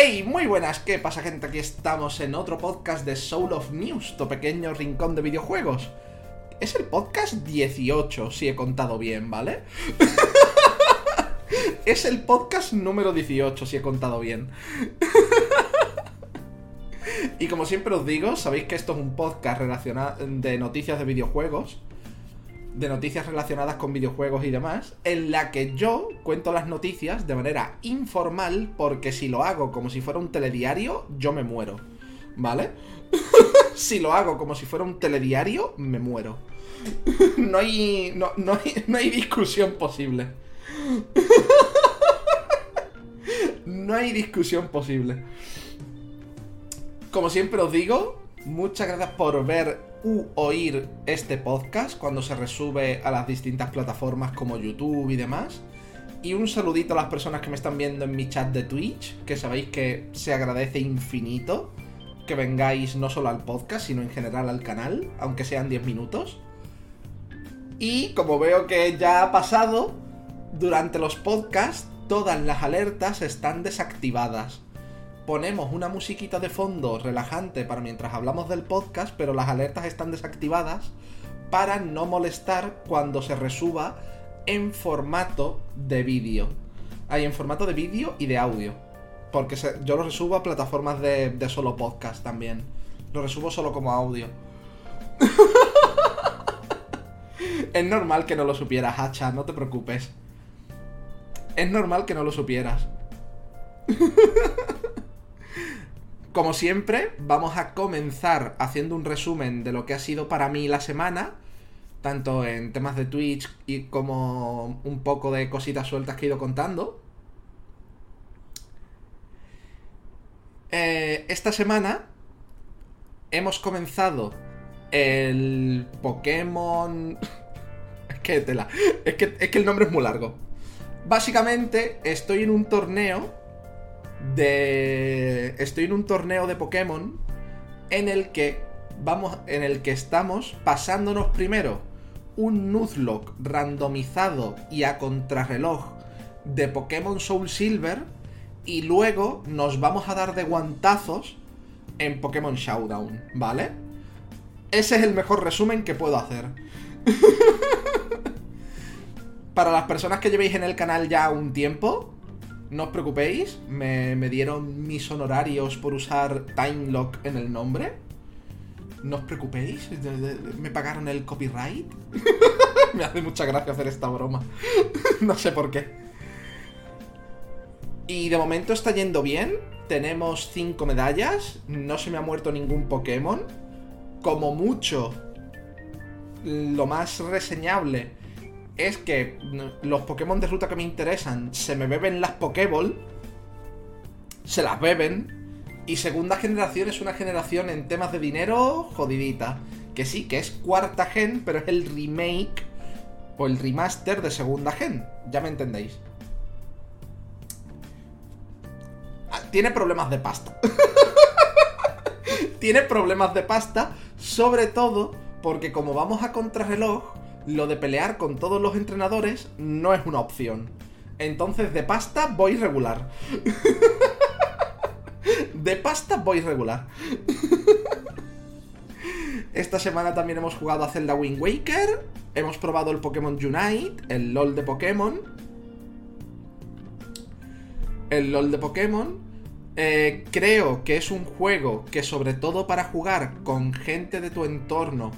Hey, muy buenas, ¿qué pasa gente? Aquí estamos en otro podcast de Soul of News, tu pequeño rincón de videojuegos. Es el podcast 18, si he contado bien, ¿vale? es el podcast número 18, si he contado bien. y como siempre os digo, sabéis que esto es un podcast relacionado de noticias de videojuegos de noticias relacionadas con videojuegos y demás, en la que yo cuento las noticias de manera informal, porque si lo hago como si fuera un telediario, yo me muero. ¿Vale? si lo hago como si fuera un telediario, me muero. no, hay, no, hay, no hay discusión posible. no hay discusión posible. Como siempre os digo, muchas gracias por ver u oír este podcast cuando se resube a las distintas plataformas como YouTube y demás. Y un saludito a las personas que me están viendo en mi chat de Twitch, que sabéis que se agradece infinito que vengáis no solo al podcast, sino en general al canal, aunque sean 10 minutos. Y como veo que ya ha pasado, durante los podcasts todas las alertas están desactivadas ponemos una musiquita de fondo relajante para mientras hablamos del podcast, pero las alertas están desactivadas para no molestar cuando se resuba en formato de vídeo. Hay en formato de vídeo y de audio. Porque yo lo resubo a plataformas de, solo podcast también. Lo resubo solo como audio. es normal que no lo supieras, Hacha, no te preocupes. Es normal que no lo supieras. Como siempre, vamos a comenzar haciendo un resumen de lo que ha sido para mí la semana, tanto en temas de Twitch y como un poco de cositas sueltas que he ido contando. Eh, esta semana hemos comenzado el Pokémon... es que tela. Es que, es que el nombre es muy largo. Básicamente estoy en un torneo de... Estoy en un torneo de Pokémon en el que vamos, en el que estamos pasándonos primero un Nuzlocke randomizado y a contrarreloj de Pokémon Soul Silver y luego nos vamos a dar de guantazos en Pokémon Showdown, ¿vale? Ese es el mejor resumen que puedo hacer. Para las personas que llevéis en el canal ya un tiempo, no os preocupéis, me, dieron mis honorarios por usar Timelock en el nombre. No os preocupéis, me pagaron el copyright. me hace mucha gracia hacer esta broma. no sé por qué. Y de momento está yendo bien. Tenemos 5 medallas. No se me ha muerto ningún Pokémon. Como mucho, lo más reseñable es que los Pokémon de ruta que me interesan se me beben las Pokéball, se las beben, y segunda generación es una generación en temas de dinero jodidita. Que sí, que es cuarta gen, pero es el remake o el remaster de segunda gen. Ya me entendéis. Ah, tiene problemas de pasta. tiene problemas de pasta, sobre todo porque como vamos a contrarreloj, lo de pelear con todos los entrenadores no es una opción. Entonces, de pasta voy regular. de pasta voy regular. Esta semana también hemos jugado a Zelda Wind Waker. Hemos probado el Pokémon Unite, el LOL de Pokémon. El LOL de Pokémon. Eh, creo que es un juego que sobre todo para jugar con gente de tu entorno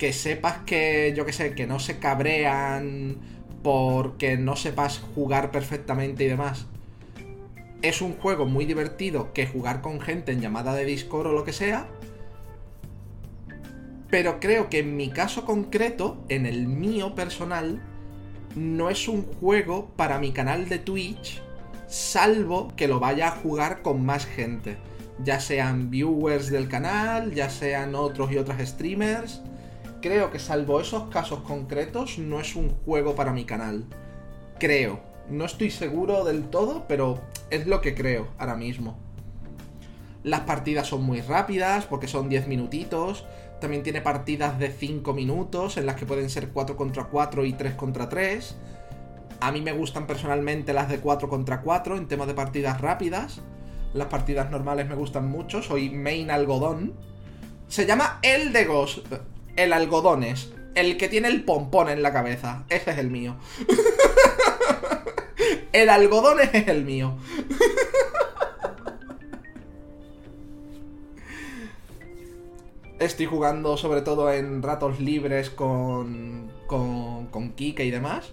que sepas que, yo que sé, que no se cabrean porque no sepas jugar perfectamente y demás. Es un juego muy divertido que jugar con gente en llamada de Discord o lo que sea. Pero creo que en mi caso concreto, en el mío personal, no es un juego para mi canal de Twitch, salvo que lo vaya a jugar con más gente. Ya sean viewers del canal, ya sean otros y otras streamers creo que salvo esos casos concretos, no es un juego para mi canal. Creo. No estoy seguro del todo, pero es lo que creo ahora mismo. Las partidas son muy rápidas, porque son 10 minutitos. También tiene partidas de 5 minutos, en las que pueden ser 4 contra 4 y 3 contra 3. A mí me gustan personalmente las de 4 contra 4 en temas de partidas rápidas, Las partidas normales me gustan mucho, soy main algodón. Se llama el de Ghost, el algodones, el que tiene el pompón en la cabeza. Ese es el mío. el algodones es el mío. Estoy jugando sobre todo en ratos libres con, con, Kike y demás.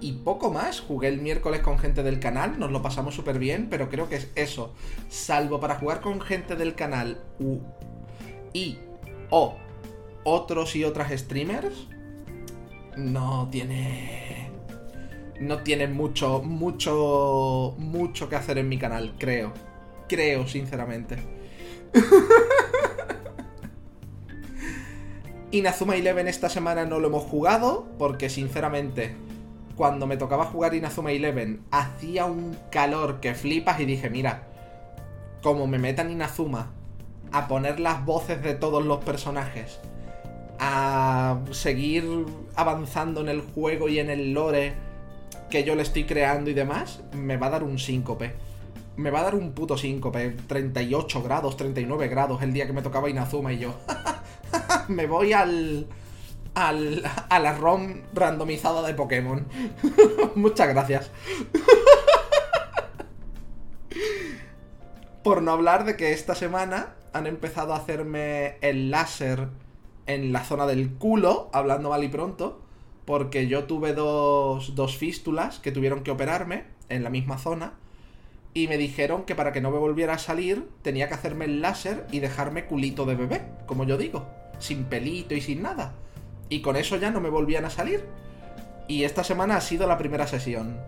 Y poco más. Jugué el miércoles con gente del canal, nos lo pasamos súper bien, pero creo que es eso. Salvo para jugar con gente del canal y o otros y otras streamers, no tiene. No tiene mucho, mucho, mucho que hacer en mi canal, creo. Creo, sinceramente. Inazuma Eleven esta semana no lo hemos jugado, porque sinceramente, cuando me tocaba jugar Inazuma Eleven, hacía un calor que flipas y dije, mira, como me metan Inazuma a poner las voces de todos los personajes, a seguir avanzando en el juego y en el lore que yo le estoy creando y demás, me va a dar un síncope. Me va a dar un puto síncope. 38 grados, 39 grados el día que me tocaba Inazuma y yo. me voy al, al. a la ROM randomizada de Pokémon. Muchas gracias. Por no hablar de que esta semana han empezado a hacerme el láser en la zona del culo, hablando mal y pronto, porque yo tuve dos, dos fístulas que tuvieron que operarme en la misma zona y me dijeron que para que no me volviera a salir tenía que hacerme el láser y dejarme culito de bebé, como yo digo sin pelito y sin nada. Y con eso ya no me volvían a salir. Y esta semana ha sido la primera sesión.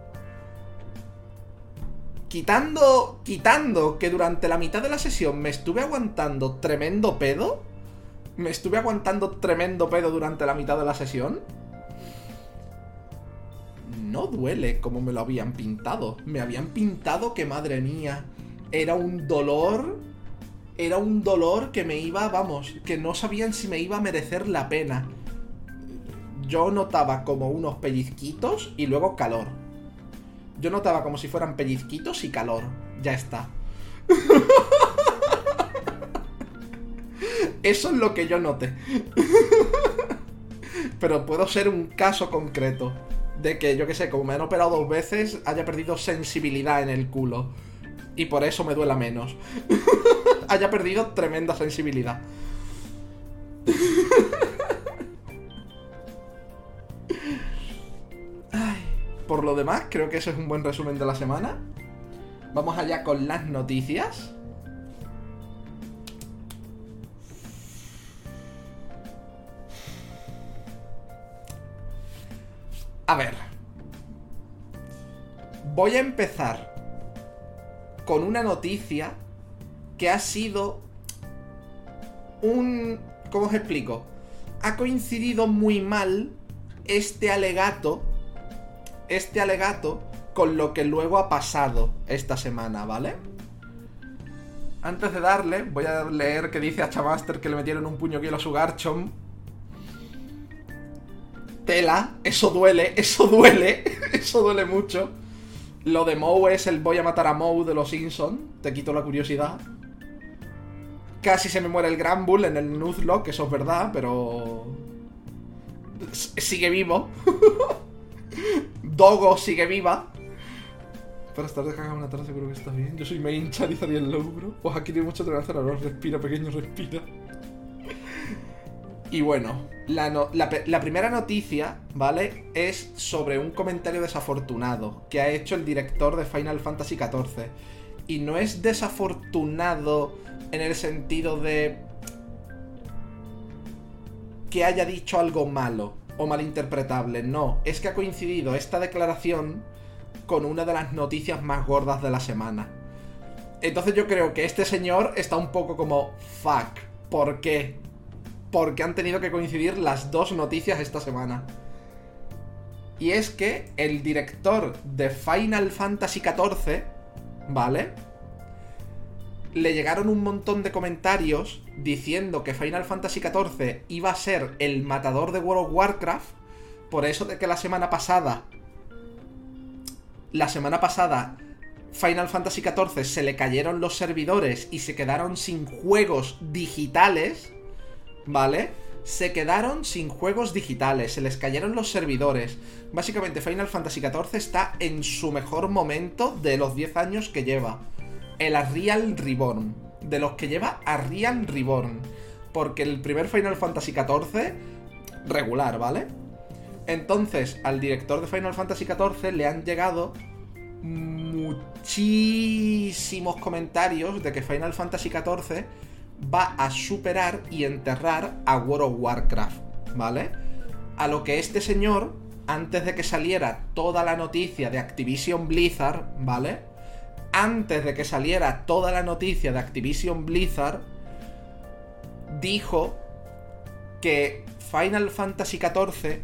Quitando, quitando que durante la mitad de la sesión me estuve aguantando tremendo pedo. Me estuve aguantando tremendo pedo durante la mitad de la sesión. No duele como me lo habían pintado. Me habían pintado que madre mía. Era un dolor era un dolor que me iba, vamos, que no sabían si me iba a merecer la pena. Yo notaba como unos pellizquitos y luego calor. Yo notaba como si fueran pellizquitos y calor. Ya está. Eso es lo que yo noté. Pero puedo ser un caso concreto. De que, yo que sé, como me han operado dos veces, haya perdido sensibilidad en el culo. Y por eso me duela menos. haya perdido tremenda sensibilidad. Por lo demás, creo que ese es un buen resumen de la semana. Vamos allá con las noticias. A ver. Voy a empezar con una noticia que ha sido un... ¿Cómo os explico? Ha coincidido muy mal este alegato, este alegato, con lo que luego ha pasado esta semana, ¿vale? Antes de darle, voy a leer que dice a Chamaster que le metieron un puño hielo a su Garchomp. Tela, eso duele, eso duele, eso duele mucho. Lo de Moe es el voy a matar a Moe de los Simpsons, te quito la curiosidad. Casi se me muere el Granbull en el Nuzlocke, eso es verdad, pero... Sigue vivo. Dogo sigue viva. Para estar de caga una tarde seguro que está bien. Yo soy main Charizard y el Logro. Pues aquí tiene mucho ahora. Respira, pequeño, respira. Y bueno, la, la, primera noticia, ¿vale? Es sobre un comentario desafortunado que ha hecho el director de Final Fantasy XIV. Y no es desafortunado en el sentido de que haya dicho algo malo o malinterpretable, no, es que ha coincidido esta declaración con una de las noticias más gordas de la semana. Entonces yo creo que este señor está un poco como, fuck, ¿por qué? Porque han tenido que coincidir las dos noticias esta semana. Y es que el director de Final Fantasy XIV, ¿vale? Le llegaron un montón de comentarios diciendo que Final Fantasy XIV iba a ser el matador de World of Warcraft. Por eso de que la semana pasada. La semana pasada Final Fantasy XIV se le cayeron los servidores y se quedaron sin juegos digitales, ¿vale? Se quedaron sin juegos digitales, se les cayeron los servidores. Básicamente Final Fantasy XIV está en su mejor momento de los 10 años que lleva. El Real Reborn. De los que lleva a Real Reborn. Porque el primer Final Fantasy XIV, regular, ¿vale? Entonces, al director de Final Fantasy XIV le han llegado muchísimos comentarios de que Final Fantasy XIV va a superar y enterrar a World of Warcraft, ¿vale? A lo que este señor, antes de que saliera toda la noticia de Activision Blizzard, ¿vale? Antes de que saliera toda la noticia de Activision Blizzard, dijo que Final Fantasy XIV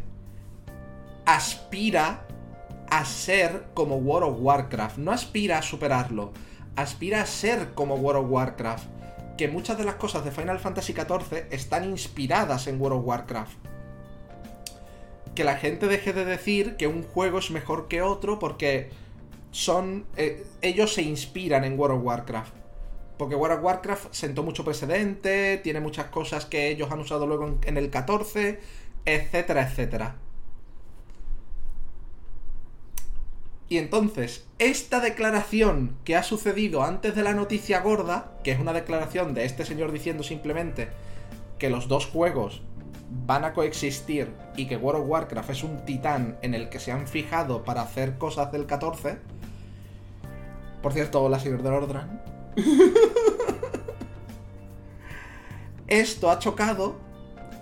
aspira a ser como World of Warcraft. No aspira a superarlo, aspira a ser como World of Warcraft. Que muchas de las cosas de Final Fantasy XIV están inspiradas en World of Warcraft. Que la gente deje de decir que un juego es mejor que otro porque son. Eh, ellos se inspiran en World of Warcraft. Porque World of Warcraft sentó mucho precedente, tiene muchas cosas que ellos han usado luego en, en el 14, etcétera, etcétera. Y entonces, esta declaración que ha sucedido antes de la noticia gorda, que es una declaración de este señor diciendo simplemente que los dos juegos van a coexistir y que World of Warcraft es un titán en el que se han fijado para hacer cosas del 14. Por cierto, señor de Ordran. Esto ha chocado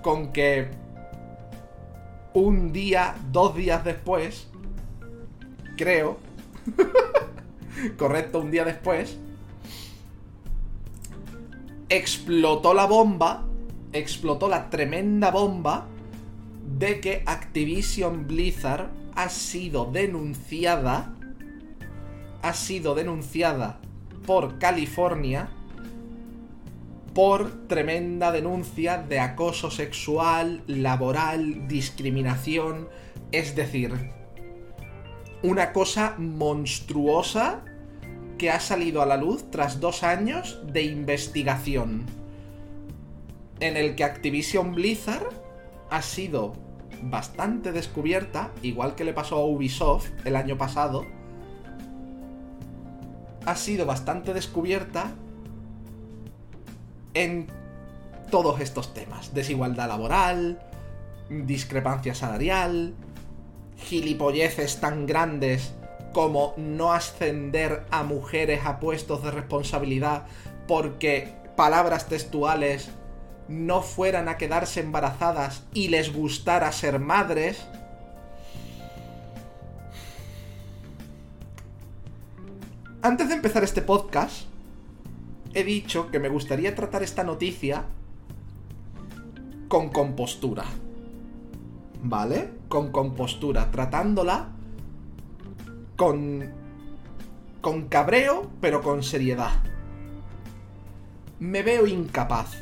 con que un día, dos días después, creo, correcto, un día después, explotó la bomba, explotó la tremenda bomba de que Activision Blizzard ha sido denunciada, ha sido denunciada por California por tremenda denuncia de acoso sexual, laboral, discriminación, es decir, una cosa monstruosa que ha salido a la luz tras dos años de investigación. En el que Activision Blizzard ha sido bastante descubierta, igual que le pasó a Ubisoft el año pasado, ha sido bastante descubierta en todos estos temas. Desigualdad laboral, discrepancia salarial, gilipolleces tan grandes como no ascender a mujeres a puestos de responsabilidad porque palabras textuales no fueran a quedarse embarazadas y les gustara ser madres. Antes de empezar este podcast, he dicho que me gustaría tratar esta noticia con compostura. ¿vale? Con compostura, tratándola con... con cabreo, pero con seriedad. Me veo incapaz.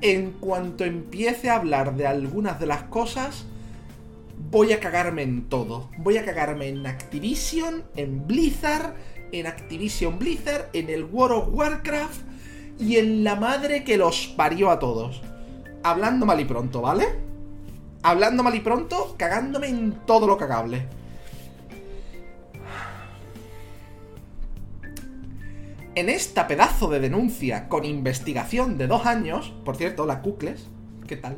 En cuanto empiece a hablar de algunas de las cosas, voy a cagarme en todo. Voy a cagarme en Activision, en Blizzard, en Activision Blizzard, en el World of Warcraft y en la madre que los parió a todos. Hablando mal y pronto, ¿vale? hablando mal y pronto, cagándome en todo lo cagable. En esta pedazo de denuncia con investigación de dos años, por cierto, la Cucles, ¿qué tal?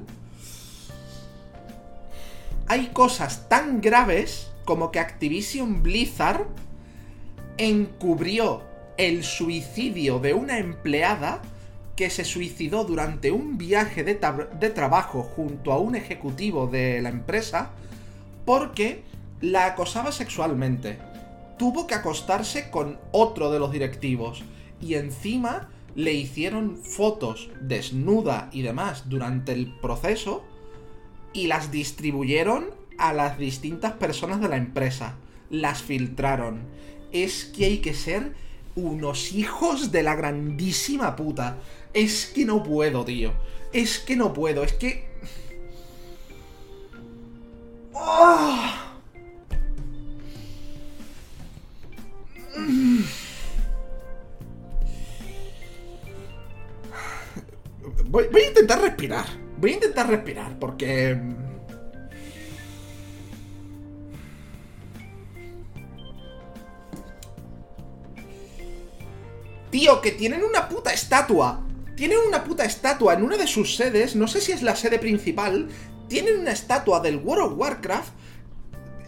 Hay cosas tan graves como que Activision Blizzard encubrió el suicidio de una empleada que se suicidó durante un viaje de, trabajo junto a un ejecutivo de la empresa porque la acosaba sexualmente. Tuvo que acostarse con otro de los directivos y encima le hicieron fotos desnuda y demás durante el proceso y las distribuyeron a las distintas personas de la empresa. Las filtraron es que hay que ser unos hijos de la grandísima puta. Es que no puedo, tío. Es que no puedo, es que... Ah. Voy a intentar respirar. Voy a intentar respirar porque... Mm, Tío, que tienen una puta estatua. Tienen una puta estatua en una de sus sedes, no sé si es la sede principal, tienen una estatua del World of Warcraft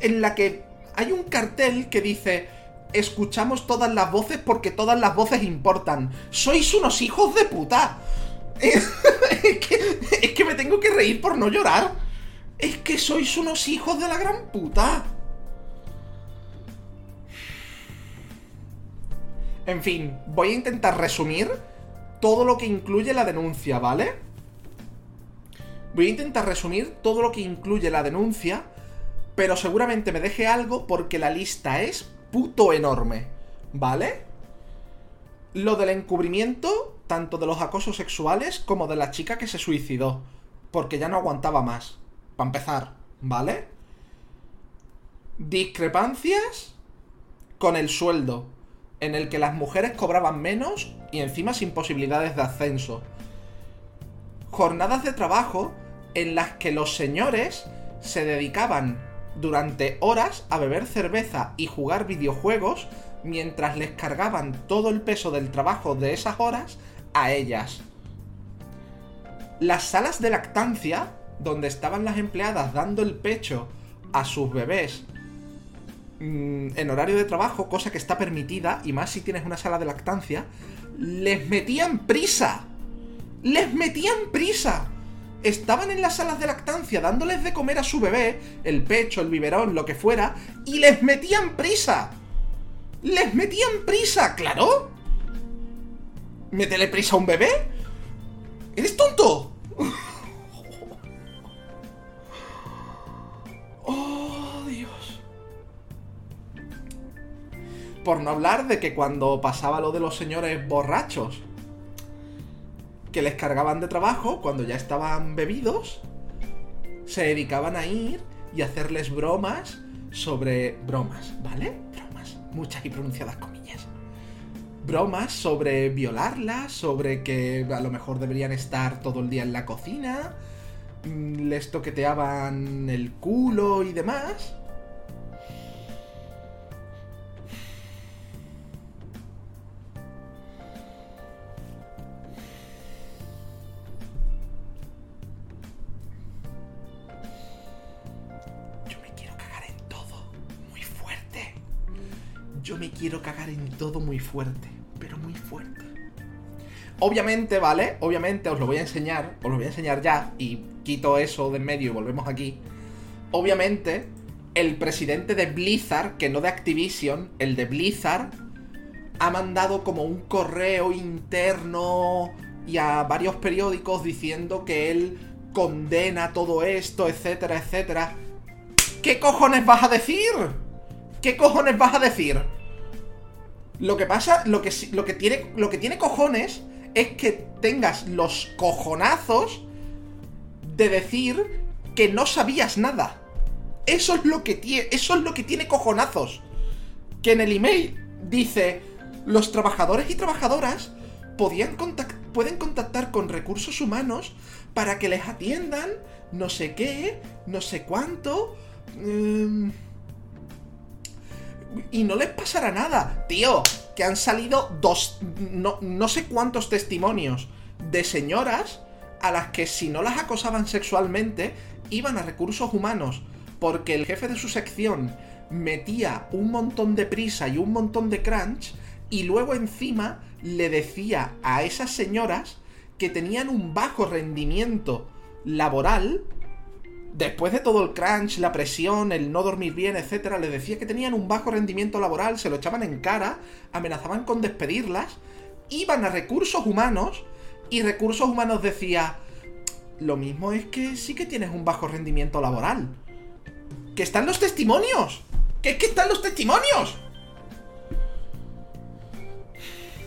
en la que hay un cartel que dice escuchamos todas las voces porque todas las voces importan. Sois unos hijos de puta. Es, que, es que me tengo que reír por no llorar. Es que sois unos hijos de la gran puta. En fin, voy a intentar resumir todo lo que incluye la denuncia, ¿vale? Voy a intentar resumir todo lo que incluye la denuncia, pero seguramente me deje algo porque la lista es puto enorme, ¿vale? Lo del encubrimiento, tanto de los acosos sexuales como de la chica que se suicidó, porque ya no aguantaba más, para empezar, ¿vale? Discrepancias con el sueldo, en el que las mujeres cobraban menos y encima sin posibilidades de ascenso. Jornadas de trabajo en las que los señores se dedicaban durante horas a beber cerveza y jugar videojuegos mientras les cargaban todo el peso del trabajo de esas horas a ellas. Las salas de lactancia, donde estaban las empleadas dando el pecho a sus bebés en horario de trabajo, cosa que está permitida, y más si tienes una sala de lactancia, les metían prisa. Les metían prisa estaban en las salas de lactancia dándoles de comer a su bebé, el pecho, el biberón, lo que fuera, y les metían prisa. Les metían prisa, claro. ¿Métele prisa a un bebé? ¿Eres tonto? Por no hablar de que cuando pasaba lo de los señores borrachos, que les cargaban de trabajo cuando ya estaban bebidos, se dedicaban a ir y hacerles bromas sobre bromas, ¿vale? Bromas, muchas y pronunciadas comillas. Bromas sobre violarlas, sobre que a lo mejor deberían estar todo el día en la cocina, mm, les toqueteaban el culo y demás. Yo me quiero cagar en todo muy fuerte, pero muy fuerte. Obviamente, ¿vale? Obviamente os lo voy a enseñar, os lo voy a enseñar ya y quito eso de en medio y volvemos aquí. Obviamente, el presidente de Blizzard, que no de Activision, el de Blizzard, ha mandado como un correo interno y a varios periódicos diciendo que él condena todo esto, etcétera, etcétera. ¿Qué cojones vas a decir? ¿Qué cojones vas a decir? Lo que pasa, lo que, lo que, tiene, lo que tiene cojones es que tengas los cojonazos de decir que no sabías nada. Eso es lo que tiene, eso es lo que tiene cojonazos. Que en el email dice, los trabajadores y trabajadoras podían pueden contactar con recursos humanos para que les atiendan no sé qué, no sé cuánto. Mmm, y no les pasará nada. Tío, que han salido dos, no, no sé cuántos testimonios de señoras a las que si no las acosaban sexualmente, iban a recursos humanos porque el jefe de su sección metía un montón de prisa y un montón de crunch y luego encima le decía a esas señoras que tenían un bajo rendimiento laboral después de todo el crunch, la presión, el no dormir bien, etcétera, les decía que tenían un bajo rendimiento laboral, se lo echaban en cara, amenazaban con despedirlas, iban a recursos humanos y recursos humanos decía, lo mismo es que sí que tienes un bajo rendimiento laboral. Que están los testimonios. Que es que están los testimonios.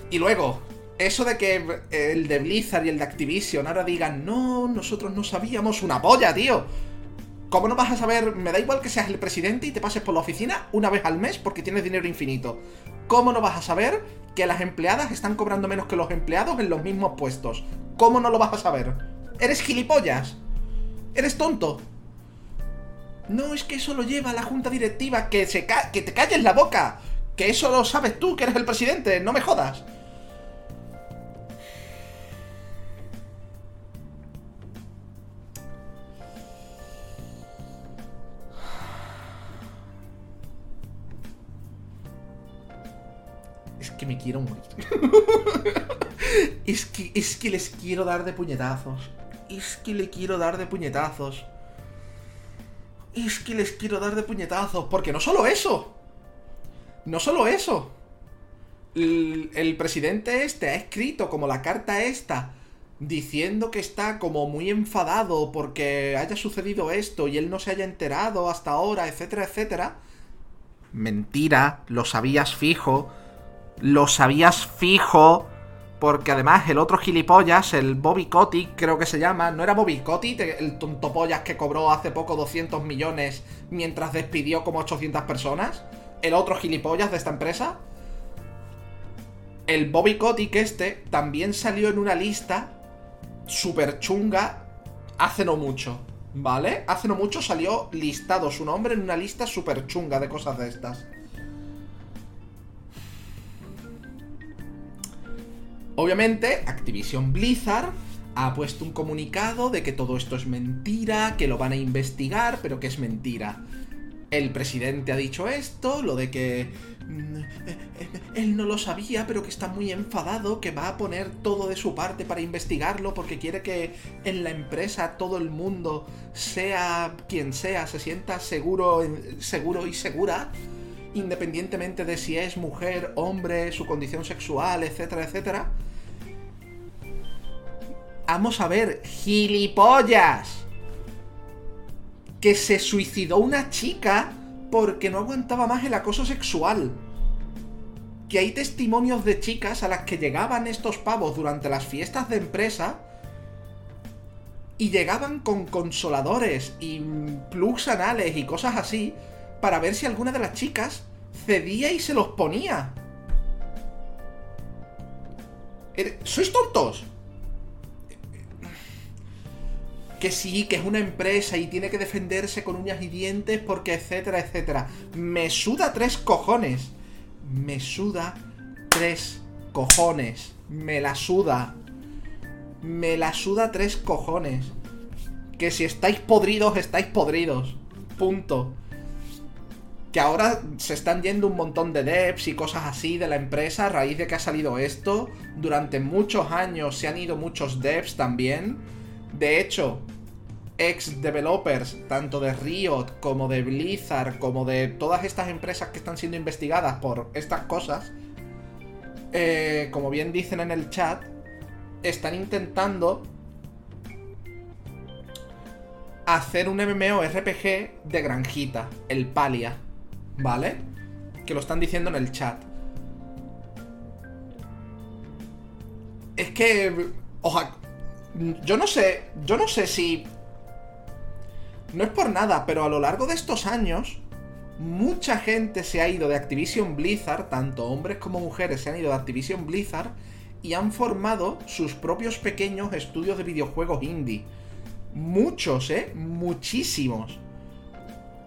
Y luego, eso de que el de Blizzard y el de Activision ahora digan, no, nosotros no sabíamos una polla, tío. ¿Cómo no vas a saber? Me da igual que seas el presidente y te pases por la oficina una vez al mes porque tienes dinero infinito. ¿Cómo no vas a saber que las empleadas están cobrando menos que los empleados en los mismos puestos. ¿Cómo no lo vas a saber? ¿Eres gilipollas? ¿Eres tonto? No, es que eso lo lleva la junta directiva, que, se que te calles la boca. Que eso lo sabes tú, que eres el presidente, no me jodas. Que me quiero morir. es, que, es que les quiero dar de puñetazos. Es que le quiero dar de puñetazos. Es que les quiero dar de puñetazos. Porque no solo eso. No solo eso. El, presidente este ha escrito como la carta esta. Diciendo que está como muy enfadado porque haya sucedido esto y él no se haya enterado hasta ahora, etcétera, etcétera. Mentira, lo sabías fijo. Lo sabías fijo. Porque además el otro gilipollas, el Bobby Kotick, creo que se llama, ¿no era Bobby Kotick el tontopollas que cobró hace poco 200 millones mientras despidió como 800 personas? ¿El otro gilipollas de esta empresa? El Bobby Kotick este también salió en una lista super chunga hace no mucho, ¿vale? Hace no mucho salió listado su nombre en una lista super chunga de cosas de estas. Obviamente, Activision Blizzard ha puesto un comunicado de que todo esto es mentira, que lo van a investigar, pero que es mentira. El presidente ha dicho esto, lo de que mm, él no lo sabía, pero que está muy enfadado, que va a poner todo de su parte para investigarlo porque quiere que en la empresa todo el mundo, sea quien sea, se sienta seguro, seguro y segura, independientemente de si es mujer, hombre, su condición sexual, etcétera, etcétera. Vamos a ver, gilipollas. Que se suicidó una chica porque no aguantaba más el acoso sexual. Que hay testimonios de chicas a las que llegaban estos pavos durante las fiestas de empresa y llegaban con consoladores y plugs anales y cosas así para ver si alguna de las chicas cedía y se los ponía. ¿Sois tontos? que sí, que es una empresa y tiene que defenderse con uñas y dientes porque etcétera, etcétera. Me suda tres cojones. Me suda tres cojones. Me la suda. Me la suda tres cojones. Que si estáis podridos, estáis podridos. Punto. Que ahora se están yendo un montón de devs y cosas así de la empresa a raíz de que ha salido esto. Durante muchos años se han ido muchos devs también de hecho, ex developers, tanto de Riot como de Blizzard, como de todas estas empresas que están siendo investigadas por estas cosas, eh, como bien dicen en el chat, están intentando hacer un MMORPG de granjita, el Palia, ¿vale? Que lo están diciendo en el chat. Es que... Ojalá, yo no sé, yo no sé si... No es por nada, pero a lo largo de estos años, mucha gente se ha ido de Activision Blizzard, tanto hombres como mujeres se han ido de Activision Blizzard y han formado sus propios pequeños estudios de videojuegos indie. Muchos, ¿eh? Muchísimos.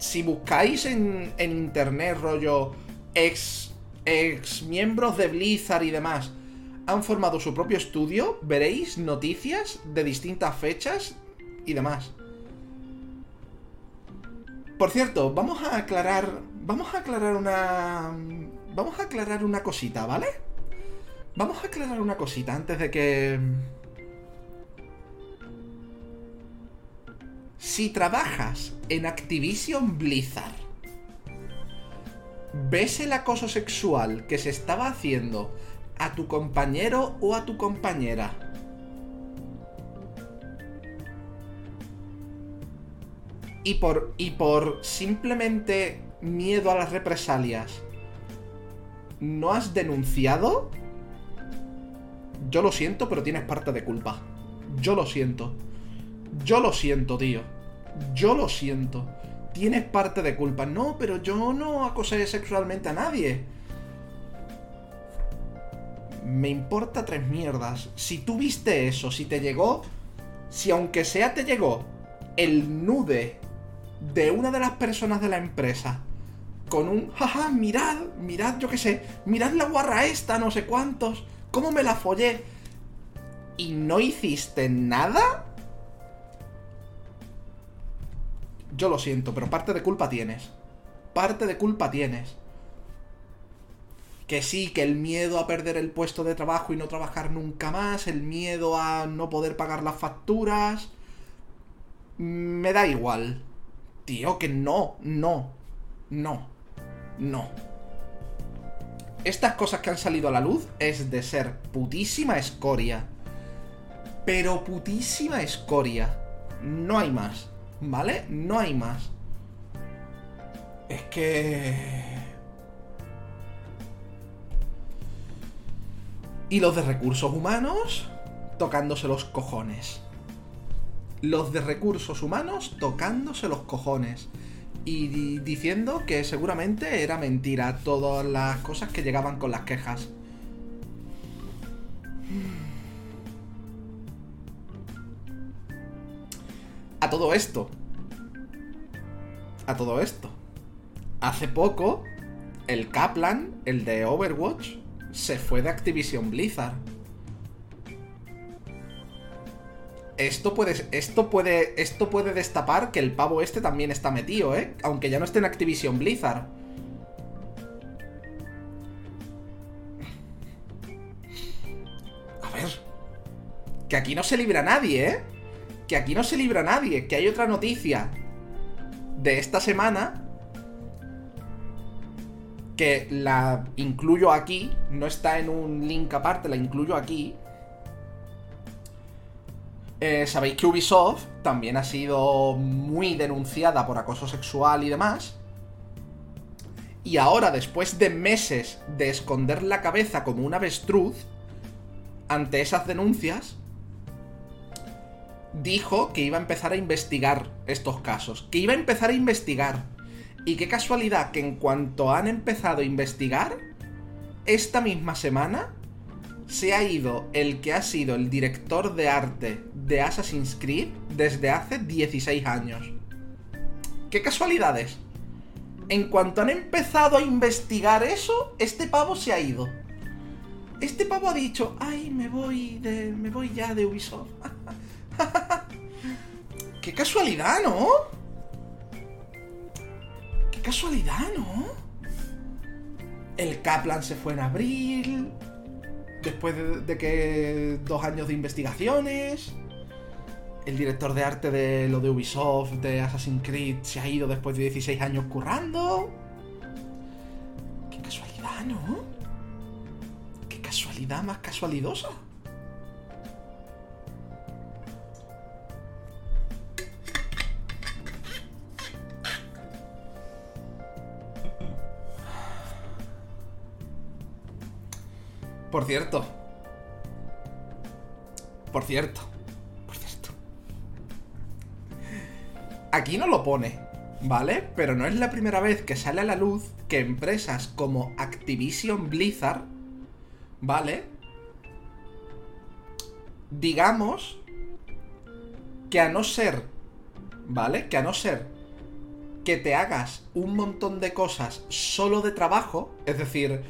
Si buscáis en, en internet rollo ex, ex miembros de Blizzard y demás, han formado su propio estudio, veréis noticias de distintas fechas y demás. Por cierto, vamos a aclarar. Vamos a aclarar una. Vamos a aclarar una cosita, ¿vale? Vamos a aclarar una cosita antes de que. Si trabajas en Activision Blizzard, ves el acoso sexual que se estaba haciendo a tu compañero o a tu compañera. Y por, y por simplemente miedo a las represalias, ¿no has denunciado? Yo lo siento, pero tienes parte de culpa. Yo lo siento. Yo lo siento, tío. Yo lo siento. Tienes parte de culpa. No, pero yo no acosé sexualmente a nadie. Me importa tres mierdas. Si tú viste eso, si te llegó, si aunque sea te llegó el nude de una de las personas de la empresa con un, jaja, mirad, mirad, yo qué sé, mirad la guarra esta, no sé cuántos, cómo me la follé. ¿Y no hiciste nada? Yo lo siento, pero parte de culpa tienes. Parte de culpa tienes. Que sí, que el miedo a perder el puesto de trabajo y no trabajar nunca más, el miedo a no poder pagar las facturas. Me da igual. Tío, que no, no, no, no. Estas cosas que han salido a la luz es de ser putísima escoria. Pero putísima escoria. No hay más. ¿Vale? No hay más. Es que... Y los de recursos humanos tocándose los cojones. Los de recursos humanos tocándose los cojones. Y diciendo que seguramente era mentira todas las cosas que llegaban con las quejas. Esto. A todo esto. Hace poco, el Kaplan, el de Overwatch, se fue de Activision Blizzard. Esto puede, esto puede, esto puede destapar que el pavo este también está metido, ¿eh? Aunque ya no esté en Activision Blizzard. A ver. Que aquí no se libra nadie, ¿eh? Que aquí no se libra nadie, que hay otra noticia de esta semana que la incluyo aquí, no está en un link aparte, la incluyo aquí. Eh, Sabéis que Ubisoft también ha sido muy denunciada por acoso sexual y demás. Y ahora, después de meses de esconder la cabeza como un avestruz ante esas denuncias, dijo que iba a empezar a investigar estos casos, que iba a empezar a investigar. Y qué casualidad que en cuanto han empezado a investigar, esta misma semana se ha ido el que ha sido el director de arte de Assassin's Creed desde hace 16 años. ¿Qué casualidades? En cuanto han empezado a investigar eso, este pavo se ha ido. Este pavo ha dicho, ay, me voy de. me voy ya de Ubisoft. ¡Qué casualidad, ¿no? ¡Qué casualidad, ¿no? El Kaplan se fue en abril. Después de, que dos años de investigaciones. El director de arte de lo de Ubisoft, de Assassin's Creed, se ha ido después de 16 años currando. ¡Qué casualidad, ¿no? ¡Qué casualidad más casualidosa! Por cierto. Por cierto. Por cierto. Aquí no lo pone, ¿vale? Pero no es la primera vez que sale a la luz que empresas como Activision Blizzard, ¿vale? Digamos que a no ser, ¿vale? Que a no ser que te hagas un montón de cosas solo de trabajo, es decir,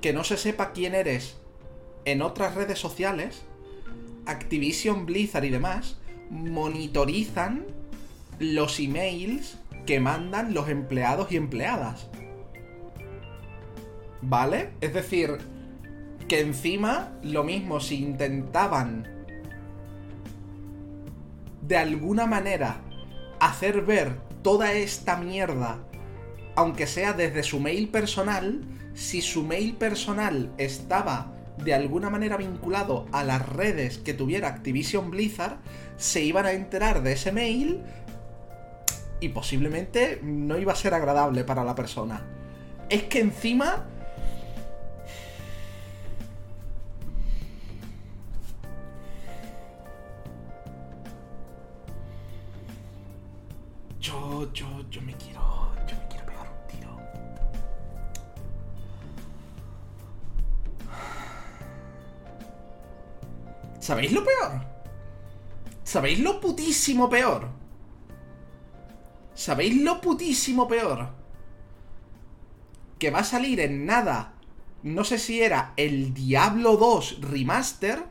que no se sepa quién eres en otras redes sociales, Activision Blizzard y demás monitorizan los emails que mandan los empleados y empleadas. ¿Vale? Es decir, que encima lo mismo si intentaban de alguna manera hacer ver toda esta mierda, aunque sea desde su mail personal, si su mail personal estaba de alguna manera vinculado a las redes que tuviera Activision Blizzard, se iban a enterar de ese mail y posiblemente no iba a ser agradable para la persona. Es que encima... Yo, ¿Sabéis lo peor? ¿Sabéis lo putísimo peor? ¿Sabéis lo putísimo peor? Que va a salir en nada. No sé si era el Diablo 2 Remaster.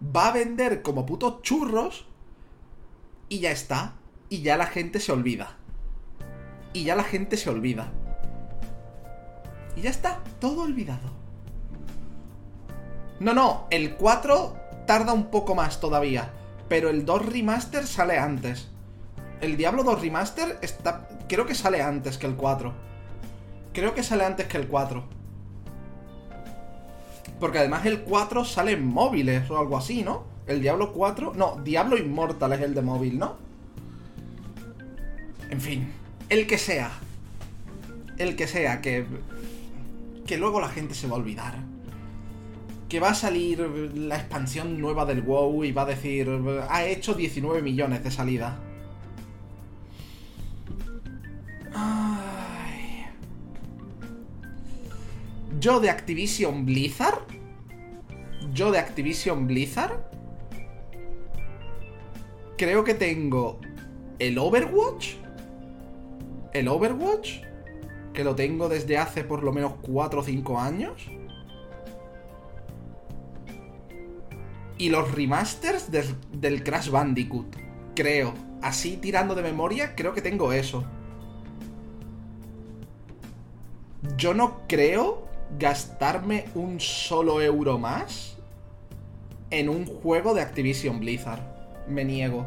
Va a vender como putos churros. Y ya está. Y ya la gente se olvida. Y ya la gente se olvida. Y ya está. Todo olvidado. No, no. El 4 tarda un poco más todavía. Pero el 2 Remaster sale antes. El Diablo 2 Remaster está. Creo que sale antes que el 4. Creo que sale antes que el 4. Porque además el 4 sale en móviles o algo así, ¿no? El Diablo 4. No, Diablo Immortal es el de móvil, ¿no? En fin. El que sea. El que sea, que. Que luego la gente se va a olvidar que va a salir la expansión nueva del WoW y va a decir, ha hecho 19 millones de salida. Yo de Activision Blizzard. Yo de Activision Blizzard. Creo que tengo el Overwatch. El Overwatch. Que lo tengo desde hace por lo menos 4 o 5 años. Y los remasters del, Crash Bandicoot. Creo. Así tirando de memoria, creo que tengo eso. Yo no creo gastarme un solo euro más en un juego de Activision Blizzard. Me niego.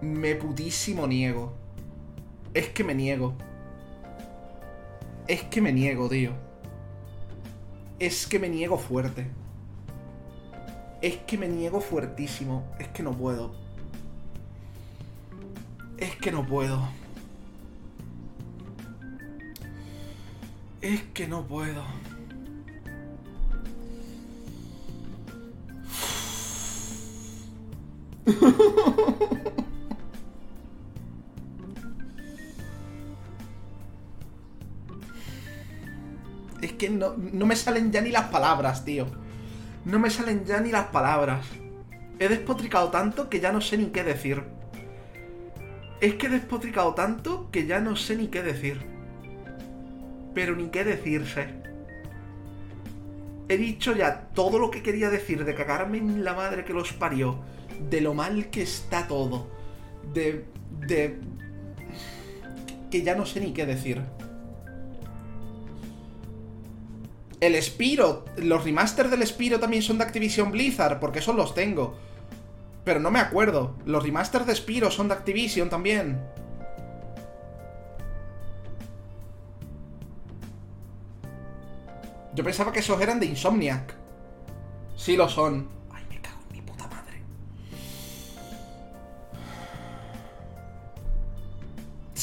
Me putísimo niego. Es que me niego. Es que me niego, tío. Es que me niego fuerte. Es que me niego fuertísimo. Es que no puedo. Es que no puedo. Es que no puedo. es que no, no me salen ya ni las palabras, tío. No me salen ya ni las palabras. He despotricado tanto que ya no sé ni qué decir. Es que he despotricado tanto que ya no sé ni qué decir. Pero ni qué decirse. He dicho ya todo lo que quería decir de cagarme en la madre que los parió. De lo mal que está todo. De... de... que ya no sé ni qué decir. El Spiro, los remasters del Spiro también son de Activision Blizzard, porque esos los tengo. Pero no me acuerdo. Los remasters de Spiro son de Activision también. Yo pensaba que esos eran de Insomniac. Sí lo son.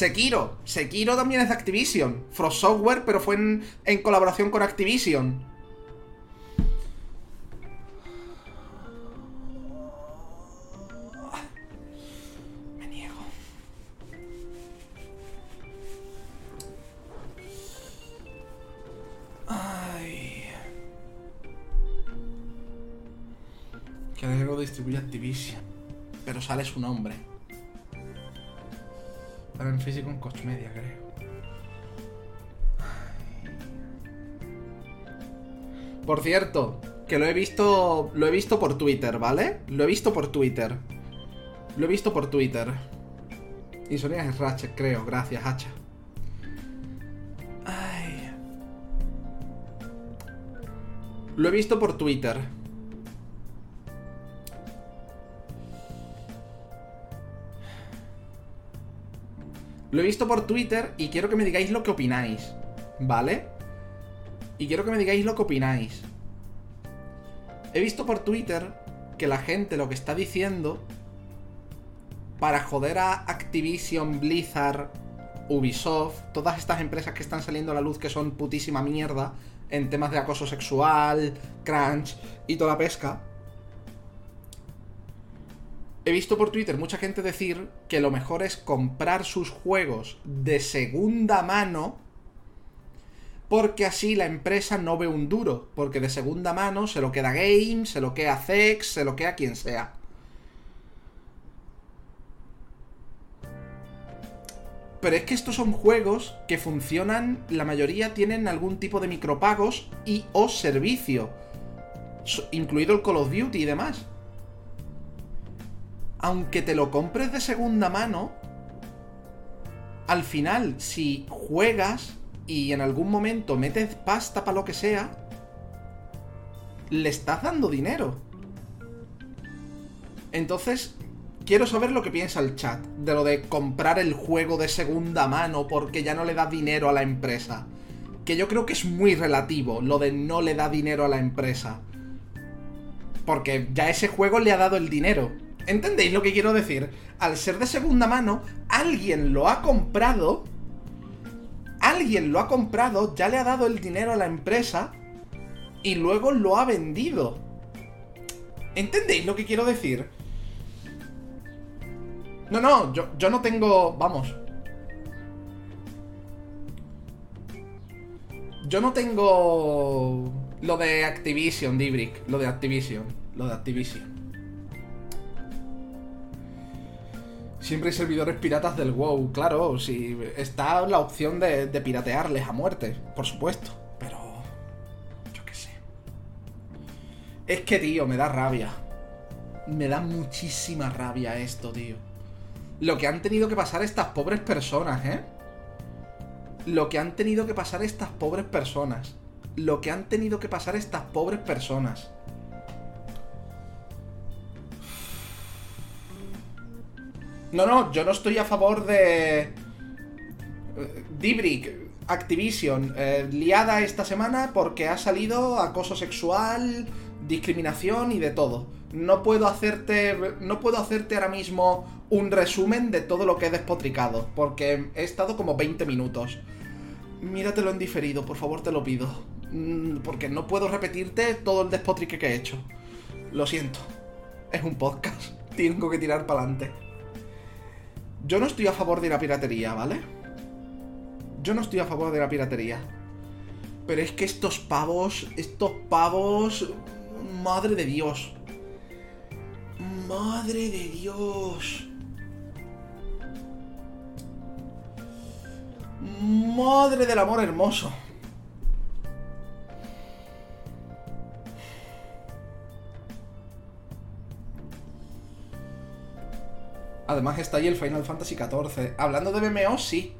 Sekiro. Sekiro también es de Activision. Frost Software, pero fue en, colaboración con Activision. Me niego. Ay. Que luego distribuye Activision. Pero sale su nombre físico en Coach Media, creo. Por cierto, que lo he visto. Lo he visto por Twitter, ¿vale? Lo he visto por Twitter. Lo he visto por Twitter. Y Sonia es Ratchet, creo. Gracias, hacha. Ay. Lo he visto por Twitter. Lo he visto por Twitter y quiero que me digáis lo que opináis. ¿Vale? Y quiero que me digáis lo que opináis. He visto por Twitter que la gente lo que está diciendo para joder a Activision, Blizzard, Ubisoft, todas estas empresas que están saliendo a la luz que son putísima mierda en temas de acoso sexual, crunch y toda la pesca, He visto por Twitter mucha gente decir que lo mejor es comprar sus juegos de segunda mano porque así la empresa no ve un duro, porque de segunda mano se lo queda Game, se lo queda Zex, se lo queda quien sea. Pero es que estos son juegos que funcionan, la mayoría tienen algún tipo de micropagos y o servicio, incluido el Call of Duty y demás. Aunque te lo compres de segunda mano, al final, si juegas y en algún momento metes pasta para lo que sea, le estás dando dinero. Entonces, quiero saber lo que piensa el chat de lo de comprar el juego de segunda mano porque ya no le da dinero a la empresa. Que yo creo que es muy relativo lo de no le da dinero a la empresa. Porque ya ese juego le ha dado el dinero. ¿Entendéis lo que quiero decir? Al ser de segunda mano, alguien lo ha comprado. Alguien lo ha comprado, ya le ha dado el dinero a la empresa y luego lo ha vendido. ¿Entendéis lo que quiero decir? No, no, yo, yo no tengo... Vamos. Yo no tengo... Lo de Activision, Dibrick. Lo de Activision. Lo de Activision. Siempre hay servidores piratas del WoW, claro, si está la opción de, de piratearles a muerte, por supuesto, pero... Yo qué sé. Es que, tío, me da rabia. Me da muchísima rabia esto, tío lo que han tenido que pasar estas pobres personas, ¿eh? Lo que han tenido que pasar estas pobres personas. Lo que han tenido que pasar estas pobres personas. No, no, yo no estoy a favor de... Eh, Dibrick, Activision, eh, liada esta semana porque ha salido acoso sexual, discriminación y de todo. No puedo hacerte. No puedo hacerte ahora mismo un resumen de todo lo que he despotricado. Porque he estado como 20 minutos. Míratelo en diferido, por favor, te lo pido. Mm, porque no puedo repetirte todo el despotrique que he hecho. Lo siento. Es un podcast. Tengo que tirar para adelante. Yo no estoy a favor de la piratería, ¿vale? Yo no estoy a favor de la piratería. Pero es que estos pavos, estos pavos... Madre de Dios. Madre de Dios. Madre del amor hermoso. Además está ahí el Final Fantasy XIV. Hablando de MMO, sí.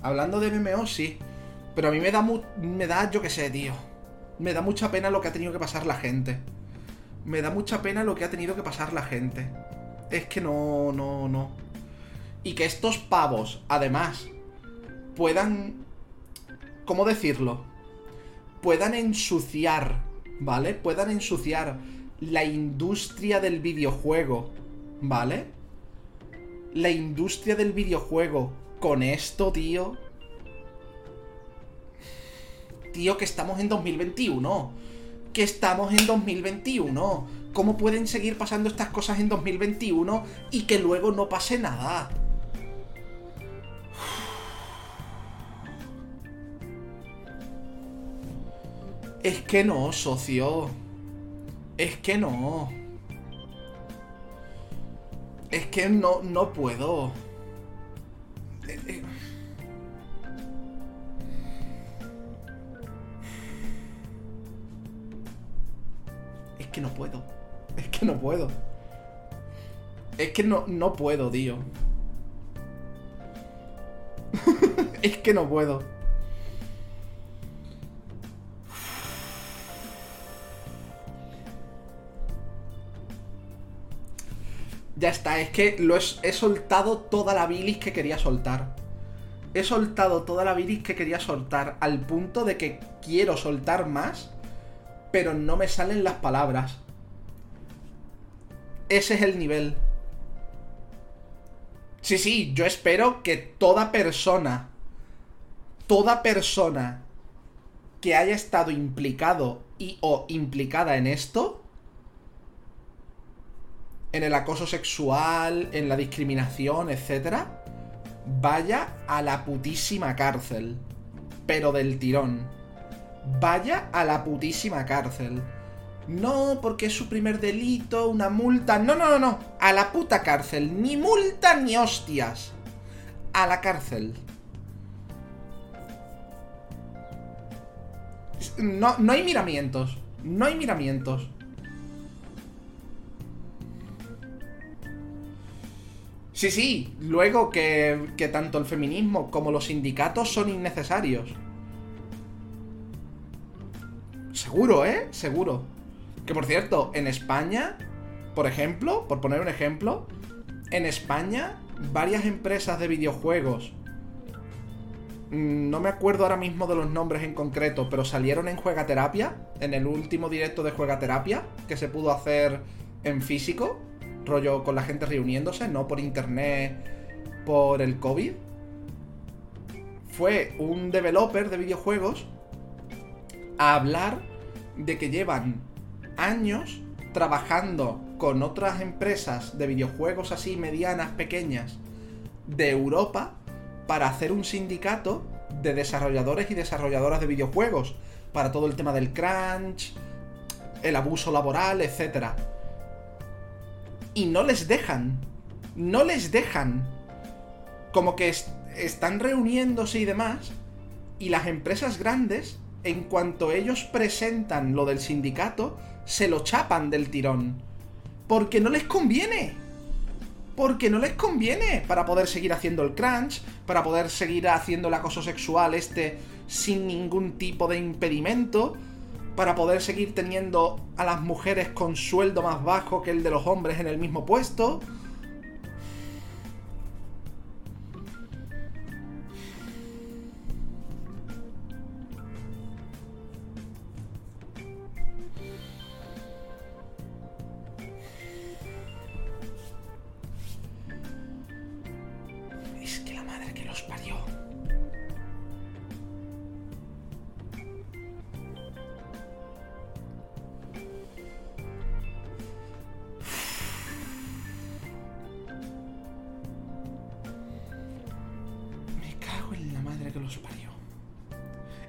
Hablando de MMO, sí. Pero a mí me da, me da, yo qué sé, tío. Me da mucha pena lo que ha tenido que pasar la gente. Me da mucha pena lo que ha tenido que pasar la gente. Es que no, no, no. Y que estos pavos, además, puedan... ¿Cómo decirlo? Puedan ensuciar, ¿vale? Puedan ensuciar la industria del videojuego, ¿vale? La industria del videojuego con esto, tío tío, que estamos en 2021. Que estamos en 2021. ¿Cómo pueden seguir pasando estas cosas en 2021 y que luego no pase nada? Es que no, socio. Es que no. Es que no, no puedo. Eh, eh. que no puedo. Es que no puedo. Es que no, no puedo, tío. es que no puedo. Ya está, es que lo he, he, soltado toda la bilis que quería soltar. He soltado toda la bilis que quería soltar al punto de que quiero soltar más pero no me salen las palabras. Ese es el nivel. Sí, sí, yo espero que toda persona, toda persona que haya estado implicado y o implicada en esto, en el acoso sexual, en la discriminación, etc., vaya a la putísima cárcel. Pero del tirón. vaya a la putísima cárcel. No, porque es su primer delito, una multa. No, no, no, no. A la puta cárcel. Ni multa ni hostias. A la cárcel. No, no hay miramientos. No hay miramientos. Sí, sí, luego que, que tanto el feminismo como los sindicatos son innecesarios. Seguro, ¿eh? Seguro. Que por cierto, en España, por ejemplo, por poner un ejemplo, en España, varias empresas de videojuegos, mm, no me acuerdo ahora mismo de los nombres en concreto, pero salieron en Juegaterapia, en el último directo de Juegaterapia, que se pudo hacer en físico, rollo con la gente reuniéndose, no por internet, por el COVID. Fue un developer de videojuegos a hablar de que llevan años trabajando con otras empresas de videojuegos así medianas, pequeñas, de Europa, para hacer un sindicato de desarrolladores y desarrolladoras de videojuegos, para todo el tema del crunch, el abuso laboral, etc. Y no les dejan, no les dejan. Como que están reuniéndose y demás, y las empresas grandes en cuanto ellos presentan lo del sindicato, se lo chapan del tirón. Porque no les conviene. Porque no les conviene para poder seguir haciendo el crunch, para poder seguir haciendo el acoso sexual este sin ningún tipo de impedimento, para poder seguir teniendo a las mujeres con sueldo más bajo que el de los hombres en el mismo puesto.